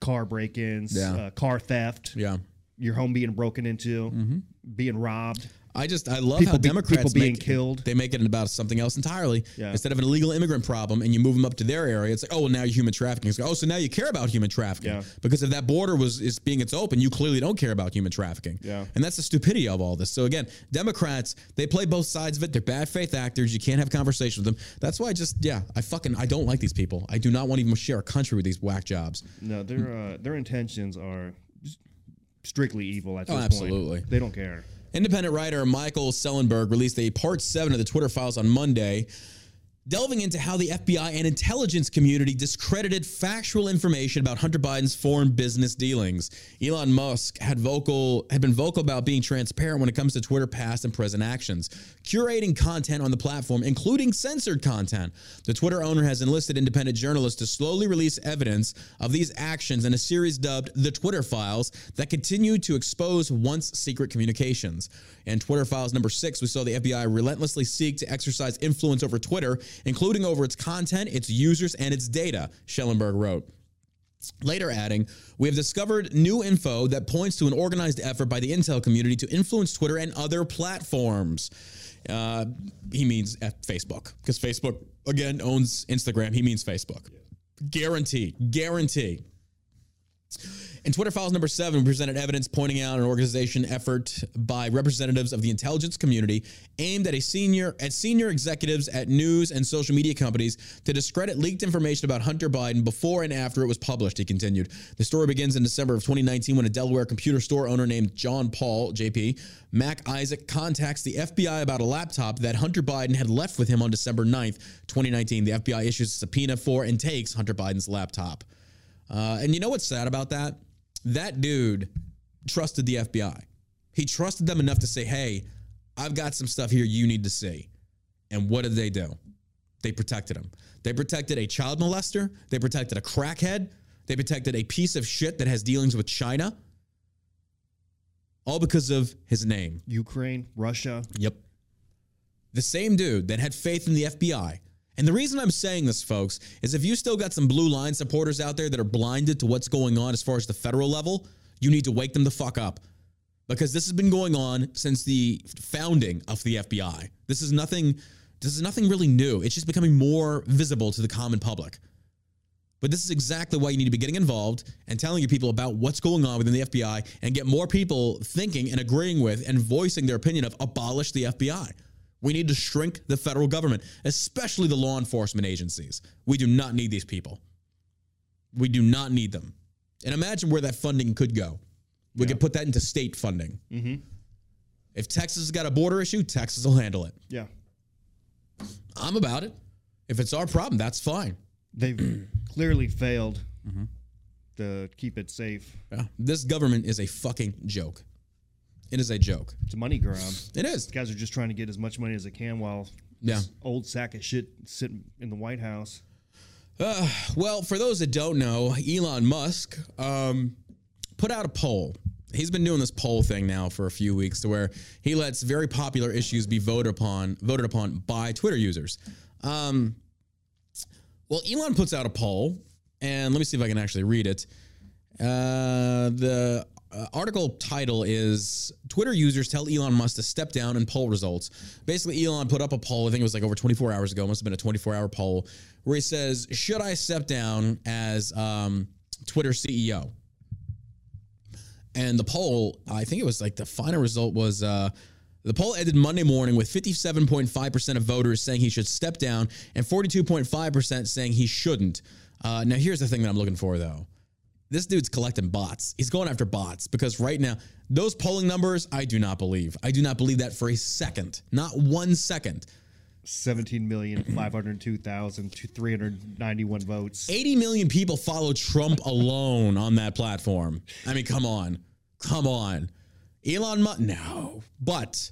car break-ins, Yeah. uh, car theft, Yeah. your home being broken into, being robbed. I just I love People how be- Democrats people being make, killed. They make it about something else entirely. Yeah. Instead of an illegal immigrant problem, and you move them up to their area, it's like, oh, well, now you're human trafficking. It's like, oh, so now you care about human trafficking Yeah. because if that border was is being it's open, you clearly don't care about human trafficking. Yeah. and that's the stupidity of all this. So again, Democrats they play both sides of it. They're bad faith actors. You can't have conversation with them. That's why I just yeah, I fucking I don't like these people. I do not want to even share a country with these whack jobs. No, their uh, their intentions are strictly evil at this Oh, point. absolutely. They don't care. Independent writer Michael Shellenberger released a part seven of the Twitter files on Monday. Delving into how the FBI and intelligence community discredited factual information about Hunter Biden's foreign business dealings. Elon Musk had vocal had been vocal about being transparent when it comes to Twitter past and present actions, curating content on the platform, including censored content. The Twitter owner has enlisted independent journalists to slowly release evidence of these actions in a series dubbed The Twitter Files that continue to expose once secret communications. In Twitter Files number six, we saw the FBI relentlessly seek to exercise influence over Twitter including over its content, its users, and its data, Shellenberger wrote. Later adding, we have discovered new info that points to an organized effort by the Intel community to influence Twitter and other platforms. Uh, he means Facebook, because Facebook, again, owns Instagram. He means Facebook. Guarantee, guarantee. In Twitter Files number seven, we presented evidence pointing out an organization effort by representatives of the intelligence community aimed at a senior at senior executives at news and social media companies to discredit leaked information about Hunter Biden before and after it was published. He continued. The story begins in December of 2019 when a Delaware computer store owner named John Paul JP Mac Isaac contacts the FBI about a laptop that Hunter Biden had left with him on December 9th, 2019. The FBI issues a subpoena for and takes Hunter Biden's laptop. Uh, and you know what's sad about that? That dude trusted the FBI. He trusted them enough to say, hey, I've got some stuff here you need to see. And what did they do? They protected him. They protected a child molester. They protected a crackhead. They protected a piece of shit that has dealings with China. All because of his name. Ukraine, Russia. Yep. The same dude that had faith in the FBI. And the reason I'm saying this, folks, is if you still got some blue line supporters out there that are blinded to what's going on as far as the federal level, you need to wake them the fuck up. Because this has been going on since the founding of the FBI. This is nothing this is nothing really new. It's just becoming more visible to the common public. But this is exactly why you need to be getting involved and telling your people about what's going on within the FBI and get more people thinking and agreeing with and voicing their opinion of abolish the FBI. We need to shrink the federal government, especially the law enforcement agencies. We do not need these people. We do not need them. And imagine where that funding could go. We could put that into state funding. If Texas has got a border issue, Texas will handle it. Yeah. I'm about it. If it's our problem, that's fine. They've clearly failed Mm-hmm. to keep it safe. Yeah. This government is a fucking joke. It is a joke. It's a money grab. It is. Guys are just trying to get as much money as they can while Yeah. this old sack of shit sitting in the White House. Well, for those that don't know, Elon Musk um, put out a poll. He's been doing this poll thing now for a few weeks, to where he lets very popular issues be voted upon, voted upon by Twitter users. Um, well, Elon puts out a poll, and let me see if I can actually read it. Uh, the uh, article title is Twitter users tell Elon Musk to step down in poll results. Basically, Elon put up a poll, I think it was like over 24 hours ago, must have been a 24 hour poll, where he says, Should I step down as um, Twitter CEO? And the poll, I think it was like the final result was uh, the poll ended Monday morning with 57.5% of voters saying he should step down and 42.5% saying he shouldn't. Uh, now, here's the thing that I'm looking for, though. This dude's collecting bots. He's going after bots because right now, those polling numbers, I do not believe. I do not believe that for a second. Not one second. 17,502,391 votes. 80 million people follow Trump alone on that platform. I mean, come on. Come on. Elon Musk, no. But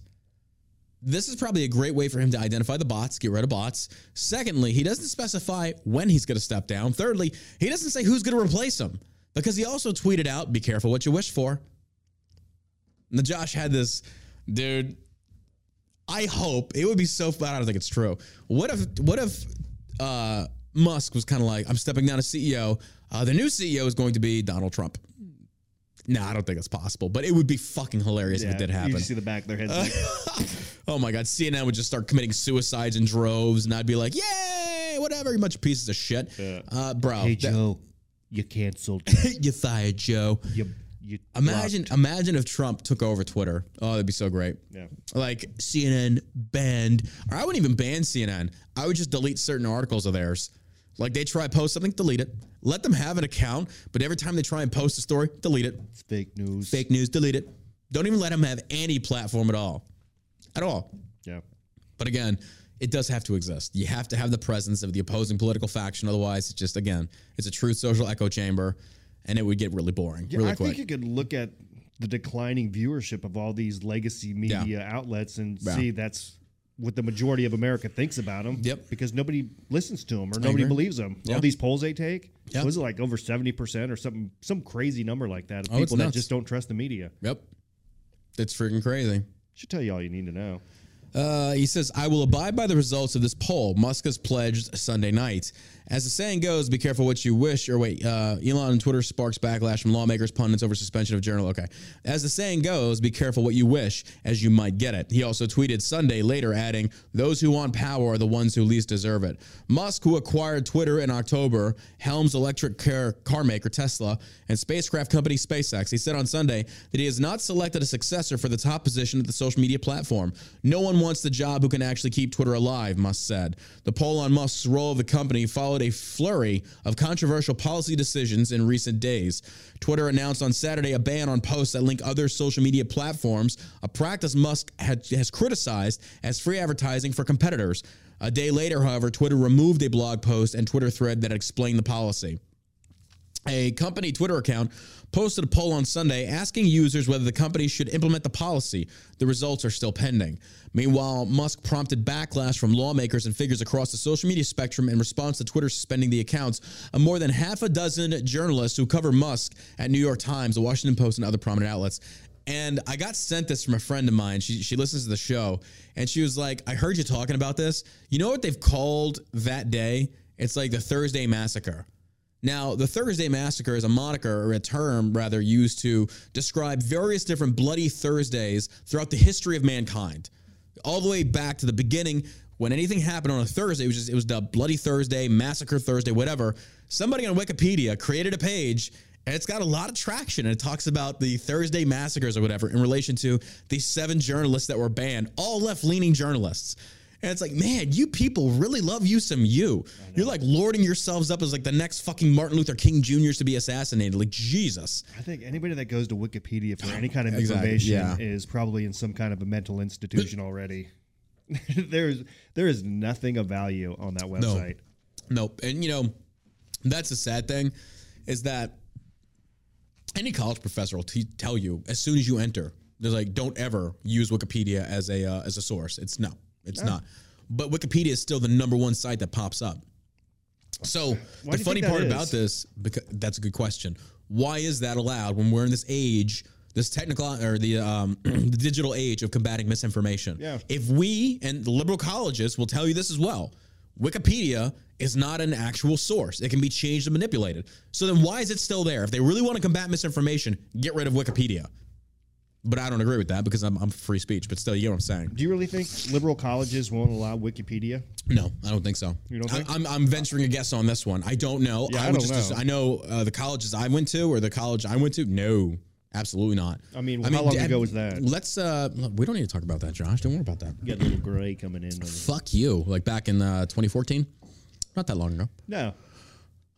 this is probably a great way for him to identify the bots, get rid of bots. Secondly, he doesn't specify when he's going to step down. Thirdly, he doesn't say who's going to replace him because he also tweeted out, be careful what you wish for. Now, Josh had this, dude. I hope it would be so fun. I don't think it's true. What if what if uh, Musk was kind of like, I'm stepping down as CEO. Uh, the new CEO is going to be Donald Trump. No, I don't think it's possible, but it would be fucking hilarious if it did happen. just see the back of their heads. like, oh my god, CNN would just start committing suicides in droves, and I'd be like, "Yay, whatever, you bunch of pieces of shit." Uh, bro, hey, that- Joe, you canceled. you fired Joe. you, you Imagine, imagine if Trump took over Twitter. Oh, that'd be so great. Yeah. Like CNN banned, or I wouldn't even ban CNN. I would just delete certain articles of theirs. Like they try to post something, delete it. Let them have an account, but every time they try and post a story, delete it. It's fake news. Fake news, delete it. Don't even let them have any platform at all. At all. Yeah. But again, it does have to exist. You have to have the presence of the opposing political faction. Otherwise, it's just again, it's a true social echo chamber, and it would get really boring Yeah, really I quick. think you could look at the declining viewership of all these legacy media outlets and Yeah. see that's what the majority of America thinks about them. Yep. Because nobody listens to them or nobody believes them. Yeah. All these polls they take, Yeah. was it like over seventy percent or something, some crazy number like that of Oh, people that just don't trust the media? yep, it's freaking crazy. Should tell you all you need to know. Uh, he says, I will abide by the results of this poll. Musk has pledged Sunday night. As the saying goes, be careful what you wish. Or wait, uh, Elon on Twitter sparks backlash from lawmakers, pundits over suspension of journal. Okay. As the saying goes, be careful what you wish, as you might get it. He also tweeted Sunday later, adding, Those who want power are the ones who least deserve it. Musk, who acquired Twitter in October, helms electric car, car maker Tesla and spacecraft company SpaceX. He said on Sunday that he has not selected a successor for the top position at the social media platform. No one wants the job who can actually keep Twitter alive, Musk said. The poll on Musk's role of the company followed a flurry of controversial policy decisions in recent days. Twitter announced on Saturday a ban on posts that link other social media platforms, a practice Musk had, has criticized as free advertising for competitors. A day later, however, Twitter removed a blog post and Twitter thread that explained the policy. A company Twitter account posted a poll on Sunday asking users whether the company should implement the policy. The results are still pending. Meanwhile, Musk prompted backlash from lawmakers and figures across the social media spectrum in response to Twitter suspending the accounts of more than half a dozen journalists who cover Musk at New York Times, the Washington Post, and other prominent outlets. And I got sent this from a friend of mine. She, she listens to the show, and she was like, I heard you talking about this. You know what they've called that day? It's like the Thursday Massacre. Now, the Thursday Massacre is a moniker or a term rather used to describe various different bloody Thursdays throughout the history of mankind. All the way back to the beginning when anything happened on a Thursday, it was just it was the Bloody Thursday, Massacre Thursday, whatever. Somebody on Wikipedia created a page and it's got a lot of traction and it talks about the Thursday massacres or whatever in relation to the seven journalists that were banned, all left-leaning journalists. And it's like, man, you people really love you some you. You're like lording yourselves up as like the next fucking Martin Luther King Jr.'s to be assassinated. Like Jesus. I think anybody that goes to Wikipedia for any kind of Exactly, information yeah. is probably in some kind of a mental institution already. There's there is nothing of value on that website. Nope. And you know, that's the sad thing is that any college professor will te- tell you as soon as you enter, they're like, don't ever use Wikipedia as a uh, as a source. It's no, it's not. But Wikipedia is still the number one site that pops up. So do the funny part is? about this, because that's a good question. Why is that allowed when we're in this age, this technical or the um, the digital age of combating misinformation? Yeah. If we and the liberal colleges will tell you this as well, Wikipedia is not an actual source. It can be changed and manipulated. So then why is it still there? If they really want to combat misinformation, get rid of Wikipedia. But I don't agree with that because I'm, I'm free speech. But still, you get what I'm saying. Do you really think liberal colleges won't allow Wikipedia? No, I don't think so. You don't I- think? I'm, I'm venturing a guess on this one. I don't know. Yeah, I would don't just, know. I know uh, the colleges I went to or the college I went to. No, absolutely not. I mean, how long d- ago was that? Let's. Uh, we don't need to talk about that, Josh. Don't worry about that. You got a little gray coming in. Fuck you. Like back in uh, 2014, not that long ago. No.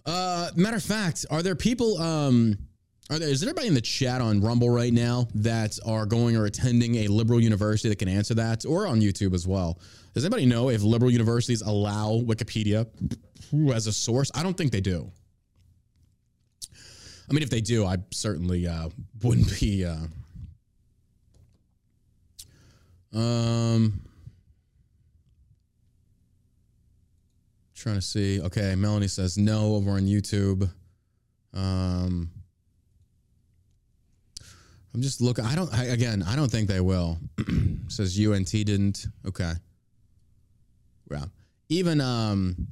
Uh, matter of fact, are there people? Um, are there? Is there anybody in the chat on Rumble right now that are going or attending a liberal university that can answer that, or on YouTube as well? Does anybody know if liberal universities allow Wikipedia as a source? I don't think they do. I mean, if they do, I certainly uh, wouldn't be. Uh, um, trying to see. Okay, Melanie says no over on YouTube. Um, I'm just looking. I don't. I, again, I don't think they will. says UNT didn't. Okay. Yeah. Even um,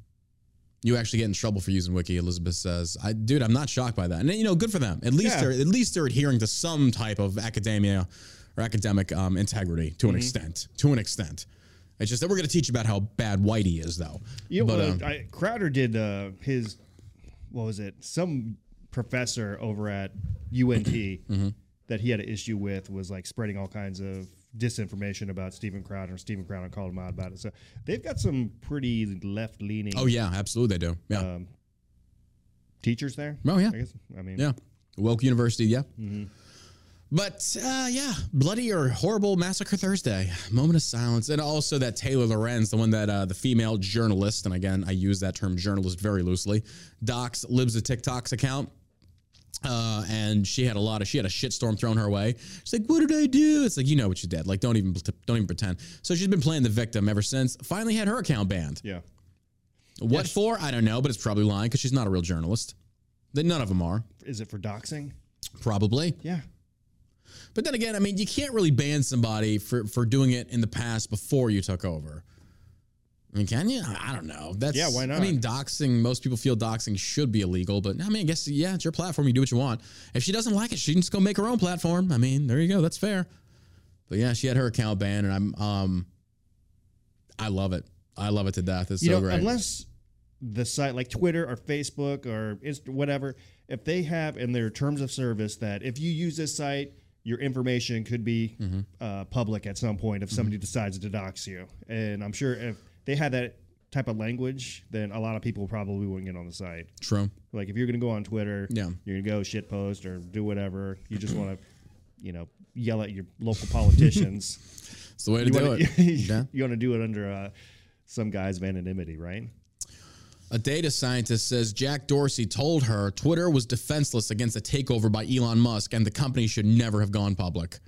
you actually get in trouble for using Wiki. Elizabeth says, "I, dude, I'm not shocked by that. And you know, good for them. At least Yeah. they're at least they're adhering to some type of academia or academic um, integrity to an extent. To an extent. It's just that we're going to teach you about how bad Whitey is, though. Know, but uh, um, I, Crowder did uh, his, what was it? Some professor over at UNT Mm-hmm. That he had an issue with was like spreading all kinds of disinformation about Steven Crowder. and Steven Crowder called him out about it. So they've got some pretty left leaning oh yeah, absolutely they do. Yeah. um, teachers there. Oh, yeah. I guess. I mean, Yeah. Woke University, yeah. But uh, yeah, bloody or horrible massacre Thursday. Moment of silence, and also that Taylor Lorenz, the one that uh, the female journalist, and again I use that term journalist very loosely, docs Libs of TikTok's account. Uh, and she had a lot of she had a shitstorm thrown her way. She's like, "What did I do?" It's like you know what you did. Like don't even don't even pretend. So she's been playing the victim ever since. Finally had her account banned. Yeah. What for? I don't know, but it's probably lying because she's not a real journalist. Then none of them are. Is it for doxing? Probably. Yeah. But then again, I mean, you can't really ban somebody for for doing it in the past before you took over. I mean, can you? I don't know. That's Yeah, why not? I mean, doxing. Most people feel doxing should be illegal, but I mean, I guess yeah, it's your platform. You do what you want. If she doesn't like it, she can just go make her own platform. I mean, there you go. That's fair. But yeah, she had her account banned, and I'm um, I love it. I love it to death. It's you so know, great. unless the site like Twitter or Facebook or Insta, whatever, if they have in their terms of service that if you use this site, your information could be Mm-hmm. uh, public at some point if somebody decides to dox you. And I'm sure if they had that type of language, then a lot of people probably wouldn't get on the site. True. Like if you're going to go on Twitter, Yeah. you're going to go shit post or do whatever. You just want to, you know, yell at your local politicians. It's the way to you do want it. yeah. you want to do it under uh, some guy's anonymity, right? A data scientist says Jack Dorsey told her Twitter was defenseless against a takeover by Elon Musk and the company should never have gone public.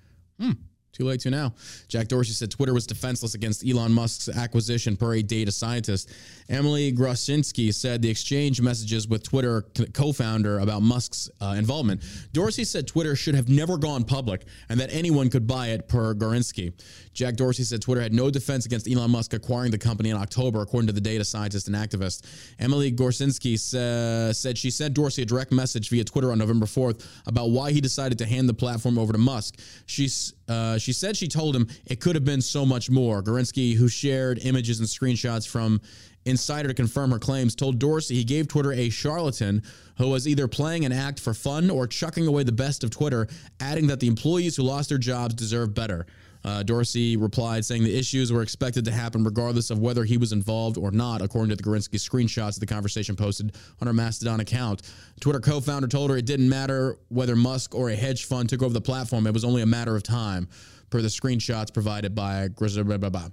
Hmm. Too late to now. Jack Dorsey said Twitter was defenseless against Elon Musk's acquisition per a data scientist. Emily Grosinski said the exchange messages with Twitter co founder about Musk's uh, involvement. Dorsey said Twitter should have never gone public and that anyone could buy it per Gorinsky. Jack Dorsey said Twitter had no defense against Elon Musk acquiring the company in October, according to the data scientist and activist. Emily Gorcenski sa- said she sent Dorsey a direct message via Twitter on November 4th about why he decided to hand the platform over to Musk. She's, uh, she said she told him it could have been so much more. Gorinsky, who shared images and screenshots from Insider to confirm her claims, told Dorsey he gave Twitter a charlatan who was either playing an act for fun or chucking away the best of Twitter, adding that the employees who lost their jobs deserve better. Uh, Dorsey replied, saying the issues were expected to happen regardless of whether he was involved or not, according to the Gorinsky screenshots of the conversation posted on her Mastodon account. Twitter co founder told her it didn't matter whether Musk or a hedge fund took over the platform, it was only a matter of time, per the screenshots provided by Grizzly. Blah, blah, blah.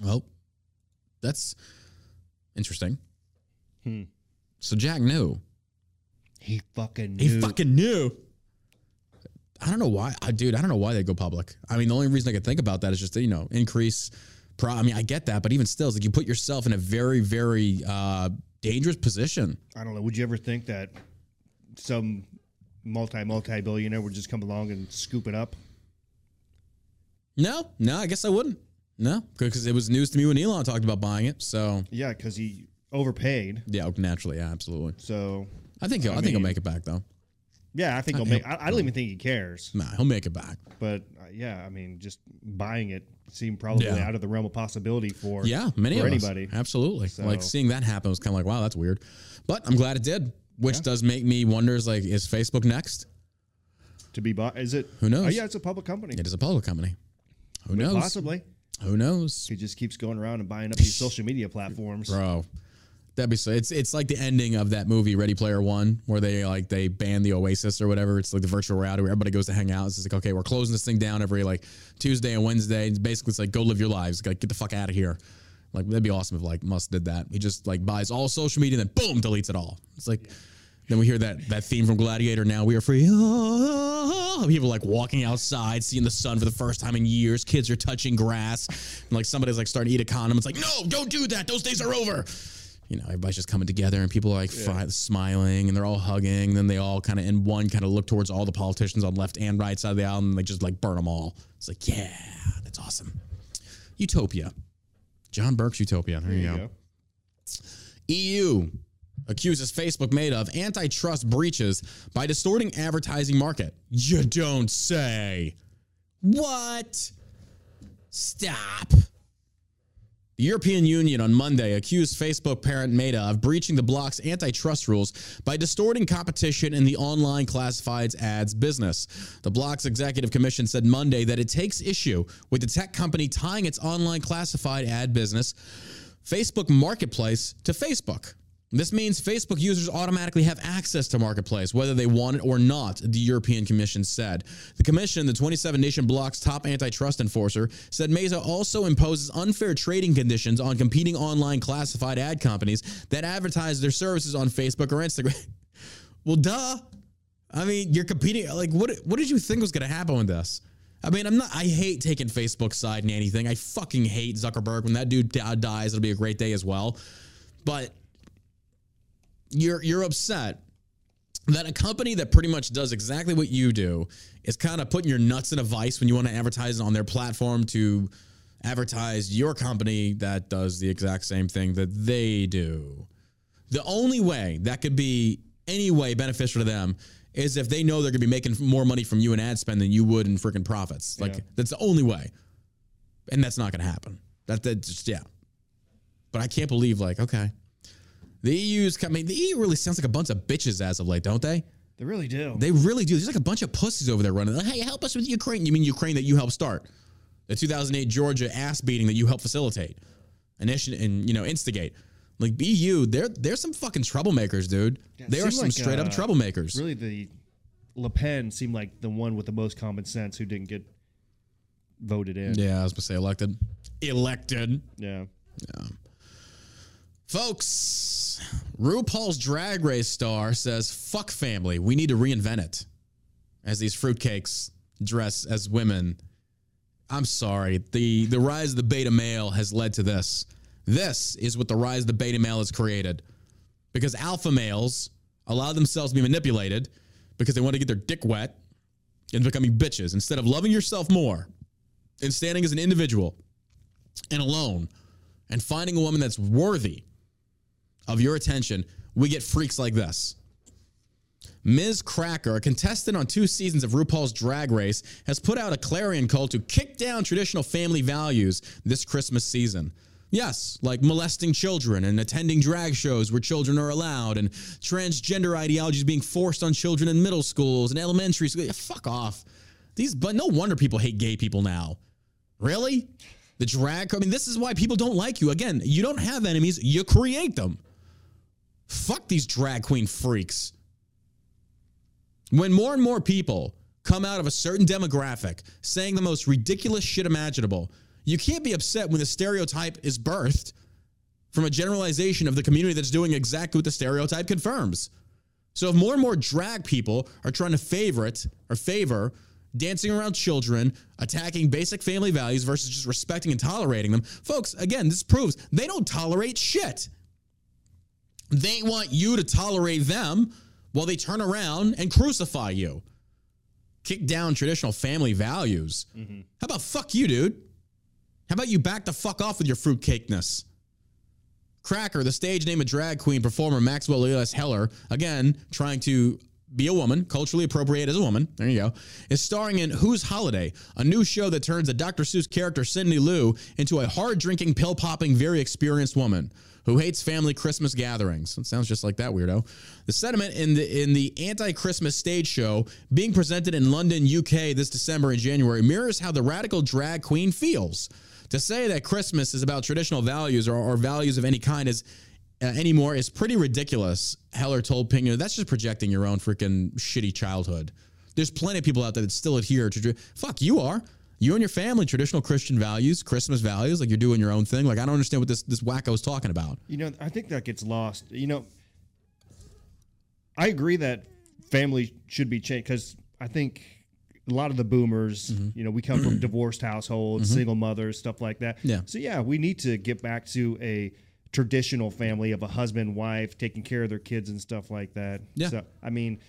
Well, that's interesting. So Jack knew. He fucking knew. He fucking knew. I don't know why, I, dude. I don't know why they go public. I mean, the only reason I could think about that is just to, you know increase. Pro- I mean, I get that, but even still, it's like you put yourself in a very, very uh, dangerous position. I don't know. Would you ever think that some multi multi billionaire would just come along and scoop it up? No, no, I guess I wouldn't. No, because it was news to me when Elon talked about buying it. So Yeah, because he overpaid. yeah, naturally, yeah, absolutely. So I think he'll, I, think he'll make it back though. Yeah, I think he'll make. I, I don't even think he cares. Nah, he'll make it back. But uh, yeah, I mean, just buying it seemed probably Yeah. out of the realm of possibility for Yeah, many for of anybody. us. Absolutely. So- Like seeing that happen was kind of like, wow, that's weird. But I'm glad it did. Which does make me wonder: is like, is Facebook next? To be bought, is it? Who knows? Oh yeah, it's a public company. It is a public company. Who knows? Possibly. Who knows, He just keeps going around and buying up these social media platforms. bro? That'd be so. It's it's like the ending of that movie Ready Player One, where they like they ban the Oasis or whatever. It's like the virtual reality where everybody goes to hang out. It's like okay, we're closing this thing down every like Tuesday and Wednesday. It's basically it's like go live your lives. Like get the fuck out of here. Like that'd be awesome if like Musk did that. He just like buys all social media and then boom deletes it all. It's like. Then we hear that that theme from Gladiator. Now we are free. People like walking outside, seeing the sun for the first time in years. Kids are touching grass, and like somebody's like starting to eat a condom. It's like, no, don't do that. Those days are over. You know, everybody's just coming together, and people are like fri- smiling, and they're all hugging. And then they all kind of in one kind of look towards all the politicians on left and right side of the aisle, and they just like burn them all. It's like, yeah, that's awesome. Utopia. John Burk's Utopia. There, you, go. you go. EU accuses Facebook Meta of antitrust breaches by distorting advertising market. You don't say. What? Stop. The European Union on Monday accused Facebook parent Meta of breaching the bloc's antitrust rules by distorting competition in the online classifieds ads business. The bloc's executive commission said Monday that it takes issue with the tech company tying its online classified ad business, Facebook Marketplace, to Facebook. This means Facebook users automatically have access to Marketplace, whether they want it or not, the European Commission said. The Commission, the 27 nation bloc's top antitrust enforcer, said Meta also imposes unfair trading conditions on competing online classified ad companies that advertise their services on Facebook or Instagram. well, duh. I mean, you're competing. Like, what, what did you think was going to happen with this? I mean, I'm not. I hate taking Facebook's side in anything. I fucking hate Zuckerberg. When that dude dies, it'll be a great day as well. But you're you're upset that a company that pretty much does exactly what you do is kind of putting your nuts in a vice when you want to advertise on their platform to advertise your company that does the exact same thing that they do. The only way that could be any way beneficial to them is if they know they're going to be making more money from you in ad spend than you would in freaking profits. Like Yeah. that's the only way, and that's not going to happen. That that just yeah. But I can't believe like okay, the EU's. I mean, the EU really sounds like a bunch of bitches as of late, don't they? They really do. They really do. There's like a bunch of pussies over there running. Like, hey, help us with Ukraine. You mean Ukraine that you helped start? The 2008 Georgia ass beating that you helped facilitate, initiate, and you know instigate. Like EU, they're they're some fucking troublemakers, dude. Yeah, they are some like, straight up uh, troublemakers. really, the Le Pen seemed like the one with the most common sense who didn't get voted in. Yeah, I was gonna say elected. Elected. Yeah. Yeah. Folks, RuPaul's Drag Race star says, fuck family. We need to reinvent it. As these fruitcakes dress as women. I'm sorry. The, the rise of the beta male has led to this. This is what the rise of the beta male has created. Because alpha males allow themselves to be manipulated because they want to get their dick wet and becoming bitches instead of loving yourself more and standing as an individual and alone and finding a woman that's worthy of your attention, we get freaks like this. Miz Cracker, a contestant on two seasons of RuPaul's Drag Race, has put out a clarion call to kick down traditional family values this Christmas season. Yes, like molesting children and attending drag shows where children are allowed, and transgender ideologies being forced on children in middle schools and elementary schools. Fuck off. These, but no wonder people hate gay people now. Really? The drag, I mean, this is why people don't like you. Again, you don't have enemies, you create them. Fuck these drag queen freaks. When more and more people come out of a certain demographic saying the most ridiculous shit imaginable, you can't be upset when the stereotype is birthed from a generalization of the community that's doing exactly what the stereotype confirms. So if more and more drag people are trying to favorite or favor dancing around children, attacking basic family values versus just respecting and tolerating them, folks, again, this proves they don't tolerate shit. They want you to tolerate them while they turn around and crucify you. Kick down traditional family values. Mm-hmm. How about fuck you, dude? How about you back the fuck off with your fruitcakeness? Cracker, the stage name of drag queen performer Maxwell Elias Heller, again trying to be a woman, culturally appropriate as a woman, there you go, is starring in Who's Holiday, a new show that turns a Dr. Seuss character, Cindy Lou, into a hard drinking, pill popping, very experienced woman who hates family Christmas gatherings. It sounds just like that weirdo. The sentiment in the in the anti-Christmas stage show being presented in London, UK this December and January mirrors how the radical drag queen feels. To say that Christmas is about traditional values or, or values of any kind is uh, anymore is pretty ridiculous. Heller told Ping, that's just projecting your own freaking shitty childhood. There's plenty of people out there that still adhere to. Fuck, you are. You and your family, traditional Christian values, Christmas values, like you're doing your own thing. Like I don't understand what this this wacko is talking about. You know, I think that gets lost. You know, I agree that family should be changed because I think a lot of the boomers, Mm-hmm. you know, we come from divorced households, single mothers, stuff like that. Yeah. So yeah, we need to get back to a traditional family of a husband, wife, taking care of their kids and stuff like that. Yeah. So I mean,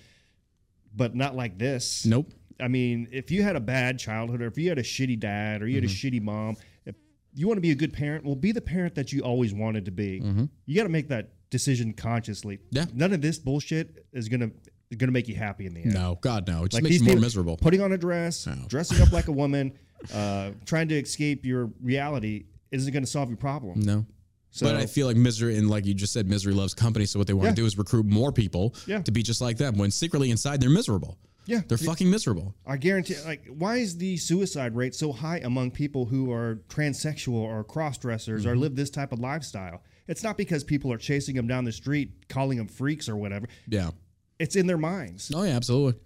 but not like this. Nope. I mean, if you had a bad childhood, or if you had a shitty dad, or you had a Mm-hmm. shitty mom, if you want to be a good parent, well, be the parent that you always wanted to be. You got to make that decision consciously. Mm-hmm. Yeah. None of this bullshit is gonna gonna make you happy in the end. No, God no. It just Like makes you more miserable. Putting on a dress, dressing up like a woman, uh, trying to escape your reality isn't going to solve your problem. No. So but I feel like misery, and like you just said, misery loves company. So what they want Yeah. to do is recruit more people Yeah. to be just like them. When secretly inside they're miserable. Yeah, They're fucking miserable. I guarantee. Like, why is the suicide rate so high among people who are transsexual or cross dressers Mm-hmm. or live this type of lifestyle? It's not because people are chasing them down the street, calling them freaks or whatever. Yeah. It's in their minds. Oh, yeah, absolutely.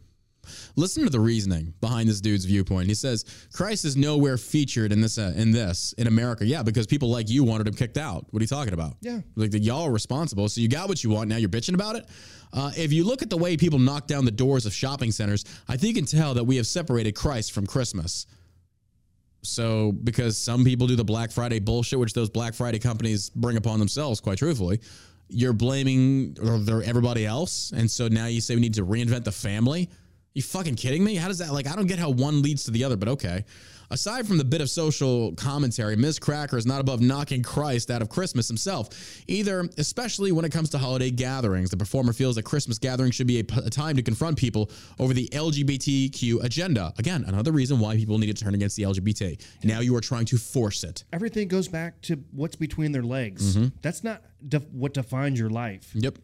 Listen to the reasoning behind this dude's viewpoint. He says Christ is nowhere featured in this uh, in this in America. Yeah, because people like you wanted him kicked out. What are you talking about? Yeah. like the, y'all are responsible. So you got what you want. Now you're bitching about it. Uh, if you look at the way people knock down the doors of shopping centers, I think you can tell that we have separated Christ from Christmas. So, because some people do the Black Friday bullshit, which those Black Friday companies bring upon themselves, quite truthfully, you're blaming everybody else. And so now you say we need to reinvent the family. You fucking kidding me? How does that like? I don't get how one leads to the other, but okay. Aside from the bit of social commentary, Miz Cracker is not above knocking Christ out of Christmas himself. Either, especially when it comes to holiday gatherings, the performer feels that Christmas gatherings should be a, p- a time to confront people over the LGBTQ agenda. Again, another reason why people need to turn against the LGBT. Now you are trying to force it. Everything goes back to what's between their legs. Mm-hmm. That's not def- what defines your life. Yep,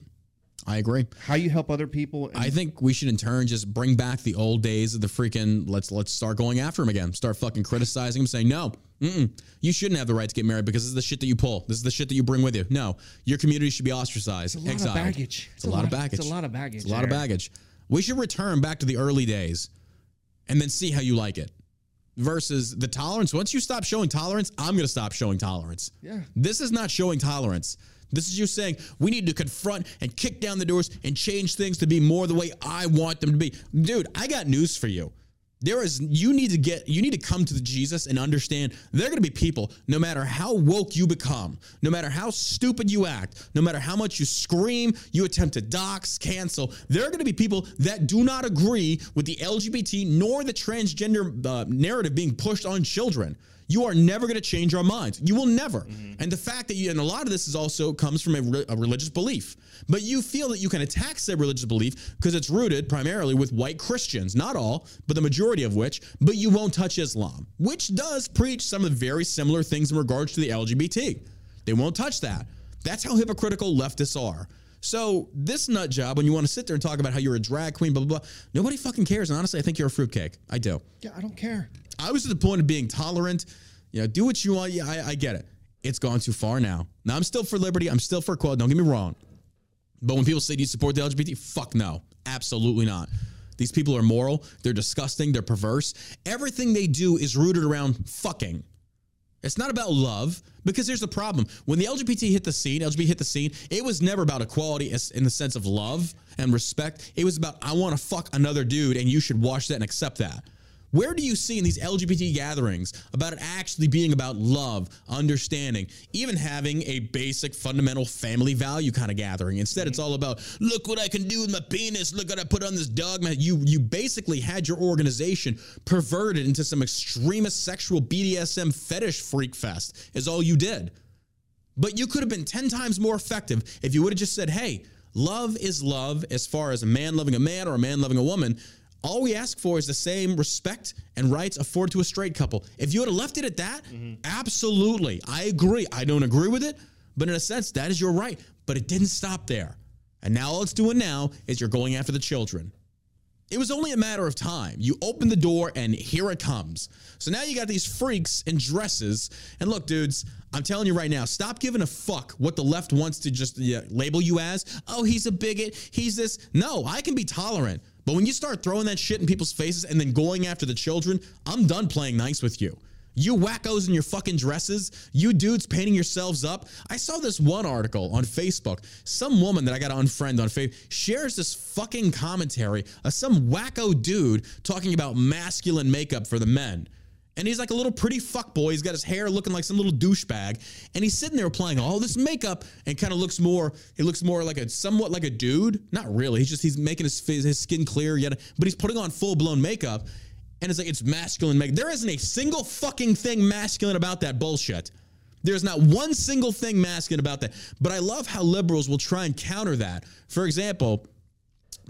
I agree. How you help other people. I think we should in turn just bring back the old days of the freaking let's let's start going after him again. Start fucking criticizing him, saying no, mm-mm, you shouldn't have the right to get married because this is the shit that you pull. This is the shit that you bring with you. No, your community should be ostracized, It's a lot exiled. of baggage. It's, a, lot, of baggage. It's a lot of baggage. It's a lot of baggage. We should return back to the early days, and then see how you like it. Versus the tolerance. Once you stop showing tolerance, I'm going to stop showing tolerance. Yeah. This is not showing tolerance. This is you saying we need to confront and kick down the doors and change things to be more the way I want them to be. Dude, I got news for you. There is you need to get you need to come to the Jesus and understand there are going to be people no matter how woke you become, no matter how stupid you act, no matter how much you scream, you attempt to dox, cancel, there are going to be people that do not agree with the LGBT nor the transgender uh, narrative being pushed on children. You are never going to change our minds. You will never. Mm-hmm. And the fact that you, and a lot of this is also comes from a, re- a religious belief, but you feel that you can attack said religious belief because it's rooted primarily with white Christians, not all, but the majority of which, but you won't touch Islam, which does preach some of the very similar things in regards to the LGBT. They won't touch that. That's how hypocritical leftists are. So this nut job, when you want to sit there and talk about how you're a drag queen, blah blah blah, nobody fucking cares. And honestly, I think you're a fruitcake. I do. Yeah, I don't care. I was at the point of being tolerant. You know, do what you want. Yeah, I, I get it. It's gone too far now. Now I'm still for liberty. I'm still for equality. Don't get me wrong. But when people say, "Do you support the LGBT?" Fuck no, absolutely not. These people are moral. They're disgusting. They're perverse. Everything they do is rooted around fucking. It's not about love because here's the problem. When the LGBT hit the scene, LGBT hit the scene, it was never about equality in the sense of love and respect. It was about, I want to fuck another dude and you should watch that and accept that. Where do you see in these LGBT gatherings about it actually being about love, understanding, even having a basic fundamental family value kind of gathering? Instead, it's mm-hmm. all about look what I can do with my penis, look what I put on this dog man. You you basically had your organization perverted into some extremist sexual BDSM fetish freak fest, is all you did. But you could have been 10 times more effective if you would have just said, hey, love is love as far as a man loving a man or a man loving a woman. All we ask for is the same respect and rights afforded to a straight couple. If you would have left it at that, mm-hmm. absolutely. I agree. I don't agree with it, but in a sense, that is your right. But it didn't stop there. And now all it's doing now is you're going after the children. It was only a matter of time. You open the door and here it comes. So now you got these freaks in dresses. And look, dudes, I'm telling you right now, stop giving a fuck what the left wants to just yeah, label you as. Oh, he's a bigot. He's this. No, I can be tolerant. But when you start throwing that shit in people's faces and then going after the children, I'm done playing nice with you. You wackos in your fucking dresses, you dudes painting yourselves up. I saw this one article on Facebook. Some woman that I got to unfriend on Facebook shares this fucking commentary of some wacko dude talking about masculine makeup for the men. And he's like a little pretty fuck boy. He's got his hair looking like some little douchebag, and he's sitting there applying all this makeup and kind of looks more. He looks more like a somewhat like a dude. Not really. He's just he's making his his skin clear yet, but he's putting on full blown makeup, and it's like it's masculine makeup. There isn't a single fucking thing masculine about that bullshit. There's not one single thing masculine about that. But I love how liberals will try and counter that. For example,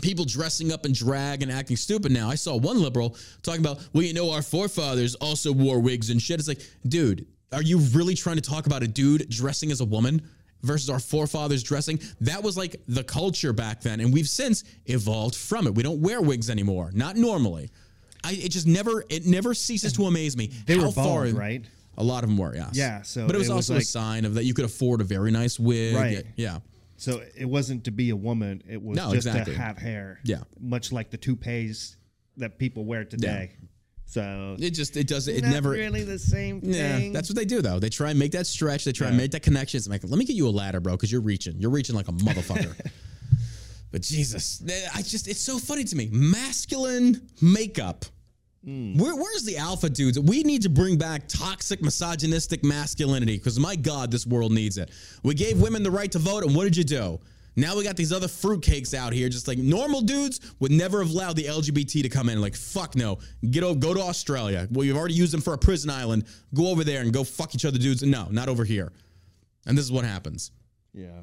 people dressing up in drag and acting stupid now. I saw one liberal talking about, well, you know, our forefathers also wore wigs and shit. It's like, dude, are you really trying to talk about a dude dressing as a woman versus our forefathers dressing? That was like the culture back then. And we've since evolved from it. We don't wear wigs anymore, not normally. I, it just never, it never ceases to amaze me. They how were far bald, right? A lot of them were, yes. Yeah, so but it was it was also like- a sign of that you could afford a very nice wig. Right. Yeah. So it wasn't to be a woman; it was No, just exactly. to have hair. Yeah. much like the toupees that people wear today. So It just it doesn't it never. really the same thing. Yeah, that's what they do though. They try and make that stretch. They try and make that connection. It's like, let me get you a ladder, bro, because you're reaching. You're reaching like a motherfucker. but Jesus, I just it's so funny to me. Masculine makeup. Hmm. Where, where's the alpha dudes? We need to bring back toxic, misogynistic masculinity because my God, this world needs it. We gave women the right to vote, and what did you do? Now we got these other fruitcakes out here, just like normal dudes would never have allowed the LGBT to come in. Like, fuck no. Get over, go to Australia. Well, you've already used them for a prison island. Go over there and go fuck each other, dudes. No, not over here. And this is what happens. yeah.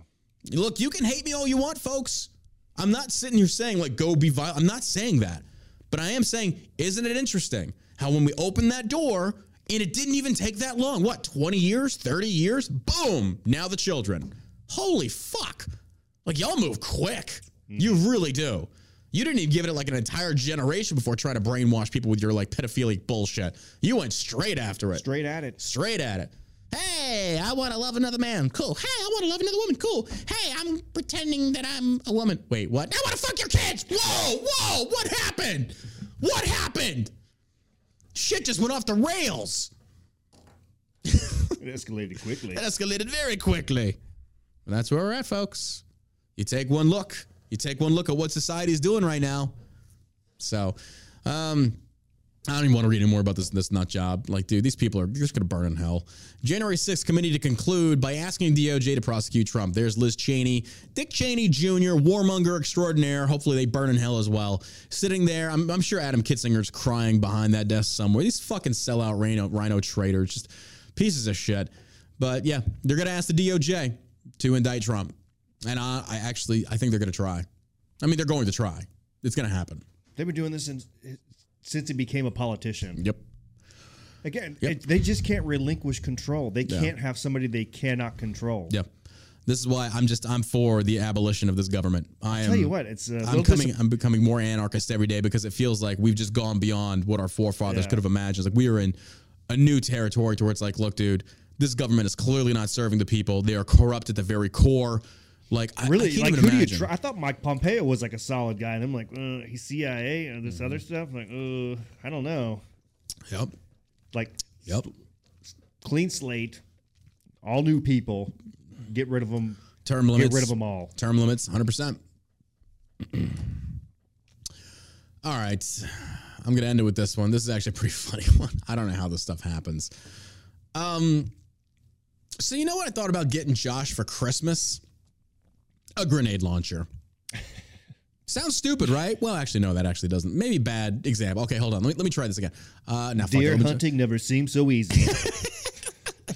Look, you can hate me all you want, folks. I'm not sitting here saying like go be violent. I'm not saying that. But I am saying, isn't it interesting how when we opened that door and it didn't even take that long, what, 20 years, 30 years? Boom, now the children. Holy fuck. Like y'all move quick. You mm-hmm. really do. You didn't even give it like an entire generation before trying to brainwash people with your like pedophilic bullshit. You went straight after it Straight at it. straight at it. Hey, I want to love another man. Cool. Hey, I want to love another woman. Cool. Hey, I'm pretending that I'm a woman. Wait, what? I want to fuck your kids. Whoa, whoa, what happened? What happened? Shit just went off the rails. It escalated quickly. That escalated very quickly. And that's where we're at, folks. You take one look. You take one look at what society is doing right now. So, um, I don't even want to read any more about this this nut job. Like, dude, these people are just gonna burn in hell. January 6th committee to conclude by asking DOJ to prosecute Trump. There's Liz Cheney, Dick Cheney Jr., warmonger extraordinaire. Hopefully they burn in hell as well. Sitting there, I'm, I'm sure Adam Kinzinger's crying behind that desk somewhere. These fucking sellout RINO, RINO traitors, just pieces of shit. But yeah, they're gonna ask the DOJ to indict Trump, and I, I actually I think they're gonna try. I mean, they're going to try. It's gonna happen. They've been doing this since since he became a politician. Yep. Again, Yep. it, they just can't relinquish control. They Yeah. can't have somebody they cannot control. Yep. This is why I'm just I'm for the abolition of this government. I am. Tell you what, it's a I'm coming. dis- I'm becoming more anarchist every day because it feels like we've just gone beyond what our forefathers Yeah. could have imagined. Like we are in a new territory to where it's like, look, dude, this government is clearly not serving the people. They are corrupt at the very core. Like, I, really I like who do you imagine. try? I thought Mike Pompeo was like a solid guy, and I'm like, uh, he's CIA and Mm-hmm. this other stuff. I'm like, uh, I don't know. Yep. Like, Yep. clean slate, all new people. Get rid of them. Term limits. Get rid of them all. Term limits, 100%. All right. I'm going to end it with this one. This is actually a pretty funny one. I don't know how this stuff happens. Um, so, you know what I thought about getting Josh for Christmas? A grenade launcher. Sounds stupid, right? Well, actually, no, that actually doesn't. Maybe bad example. Okay, hold on. Let me, let me try this again. Uh, now. Deer me try- hunting never seemed so easy.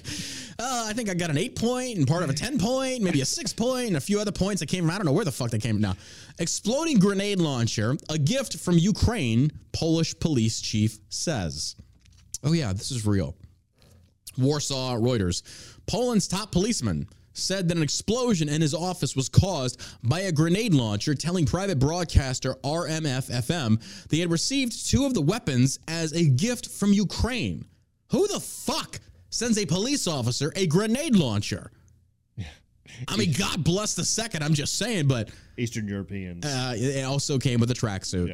uh, I think I got an eight point and part of a 10 point, maybe a six point, and a few other points that came from, I don't know where the fuck they came from now. Exploding grenade launcher, a gift from Ukraine, Polish police chief says. Oh, yeah, this is real. Warsaw Reuters. Poland's top policeman said that an explosion in his office was caused by a grenade launcher, telling private broadcaster RMF FM they had received two of the weapons as a gift from Ukraine. Who the fuck sends a police officer a grenade launcher? I mean, God bless the second. I'm just saying, but Eastern Europeans. uh, it also came with a tracksuit.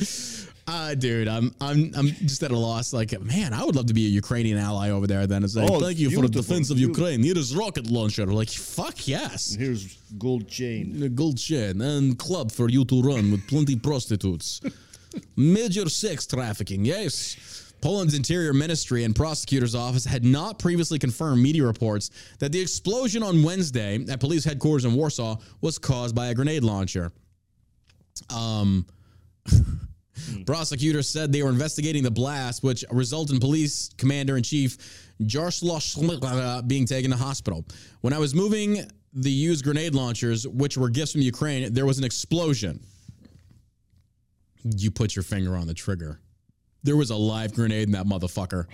Uh, dude, I'm I'm I'm just at a loss. Like, man, I would love to be a Ukrainian ally over there. Then it's like, Oh, thank you for the defense of beautiful. Ukraine. Here is rocket launcher. Like, fuck yes, Here's gold chain. a gold chain and club for you to run with plenty prostitutes. Major sex trafficking, yes. Poland's interior ministry and prosecutor's office had not previously confirmed media reports that the explosion on Wednesday at police headquarters in Warsaw was caused by a grenade launcher. Um, Hmm. prosecutors said they were investigating the blast, which resulted in police commander in chief Jaroslaw uh, being taken to hospital. When I was moving the used grenade launchers, which were gifts from Ukraine, there was an explosion. You put your finger on the trigger. There was a live grenade in that motherfucker.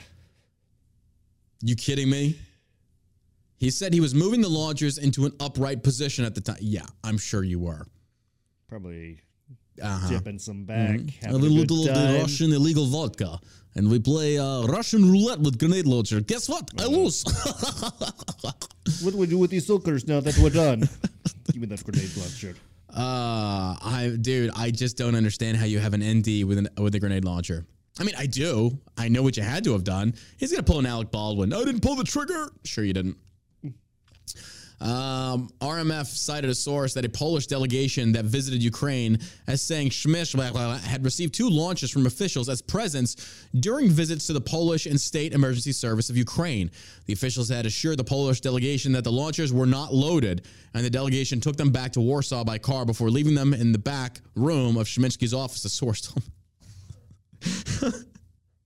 You kidding me? He said he was moving the launchers into an upright position at the time. Yeah, I'm sure you were. Probably dipping some back, A having a, little, good little of the. Russian illegal vodka. And we play uh, Russian roulette with grenade launcher. Guess what? I lose. What do we do with these hookers now that we're done? Give me that grenade launcher. Uh, I dude, I just don't understand how you have an ND with an with a grenade launcher. I mean, I do. I know what you had to have done. He's gonna pull an Alec Baldwin. I didn't pull the trigger. Sure, you didn't. Um, RMF cited a source that a Polish delegation that visited Ukraine as saying Schmidt had received two launches from officials as presents during visits to the Polish and State Emergency Service of Ukraine. The officials had assured the Polish delegation that the launchers were not loaded, and the delegation took them back to Warsaw by car before leaving them in the back room of Schmidsky's office. The source told.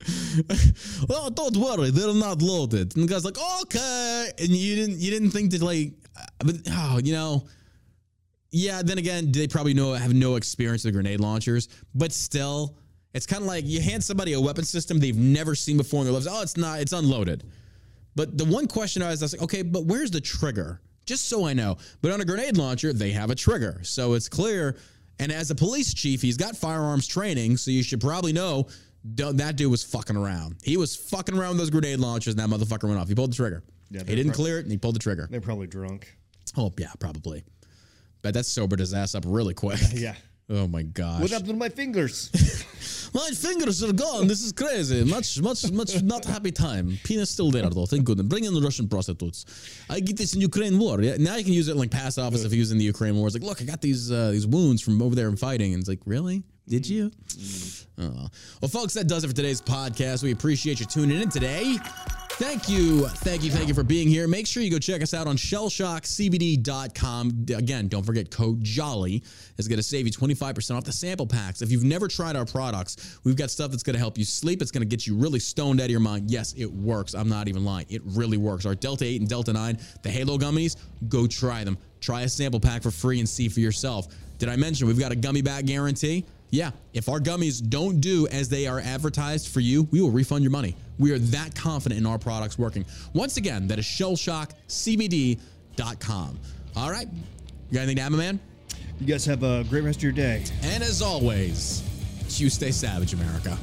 well, don't worry, they're not loaded. And the guy's like, okay, and you didn't, you didn't think that like, uh, but oh, you know, yeah. Then again, they probably know have no experience with grenade launchers, but still, it's kind of like you hand somebody a weapon system they've never seen before in their lives. Oh, it's not, it's unloaded. But the one question I was, I was like, okay, but where's the trigger? Just so I know. But on a grenade launcher, they have a trigger, so it's clear. And as a police chief, he's got firearms training, so you should probably know that dude was fucking around. He was fucking around with those grenade launchers, and that motherfucker went off. He pulled the trigger. Yeah, he didn't clear it, and he pulled the trigger. They're probably drunk. Oh yeah, probably. But that sobered his ass up really quick. Yeah. Oh my gosh. What happened to my fingers? My fingers are gone. This is crazy. Much, much, much not happy time. Penis still there though. Thank goodness. Bring in the Russian prostitutes. I get this in Ukraine war. Yeah, now you can use it in, like past office if you it in the Ukraine war. It's like, look, I got these uh, these wounds from over there and fighting. And it's like, really? Did you? Oh. Well, folks, that does it for today's podcast. We appreciate you tuning in today. Thank you, thank you, thank you for being here. Make sure you go check us out on shellshockcbd.com. Again, don't forget code JOLLY is going to save you 25% off the sample packs. If you've never tried our products, we've got stuff that's going to help you sleep. It's going to get you really stoned out of your mind. Yes, it works. I'm not even lying. It really works. Our Delta 8 and Delta 9, the Halo gummies, go try them. Try a sample pack for free and see for yourself. Did I mention we've got a gummy bag guarantee? Yeah, if our gummies don't do as they are advertised for you, we will refund your money. We are that confident in our products working. Once again, that is shellshockcbd.com. All right. You got anything to add, my man? You guys have a great rest of your day. And as always, you stay savage, America.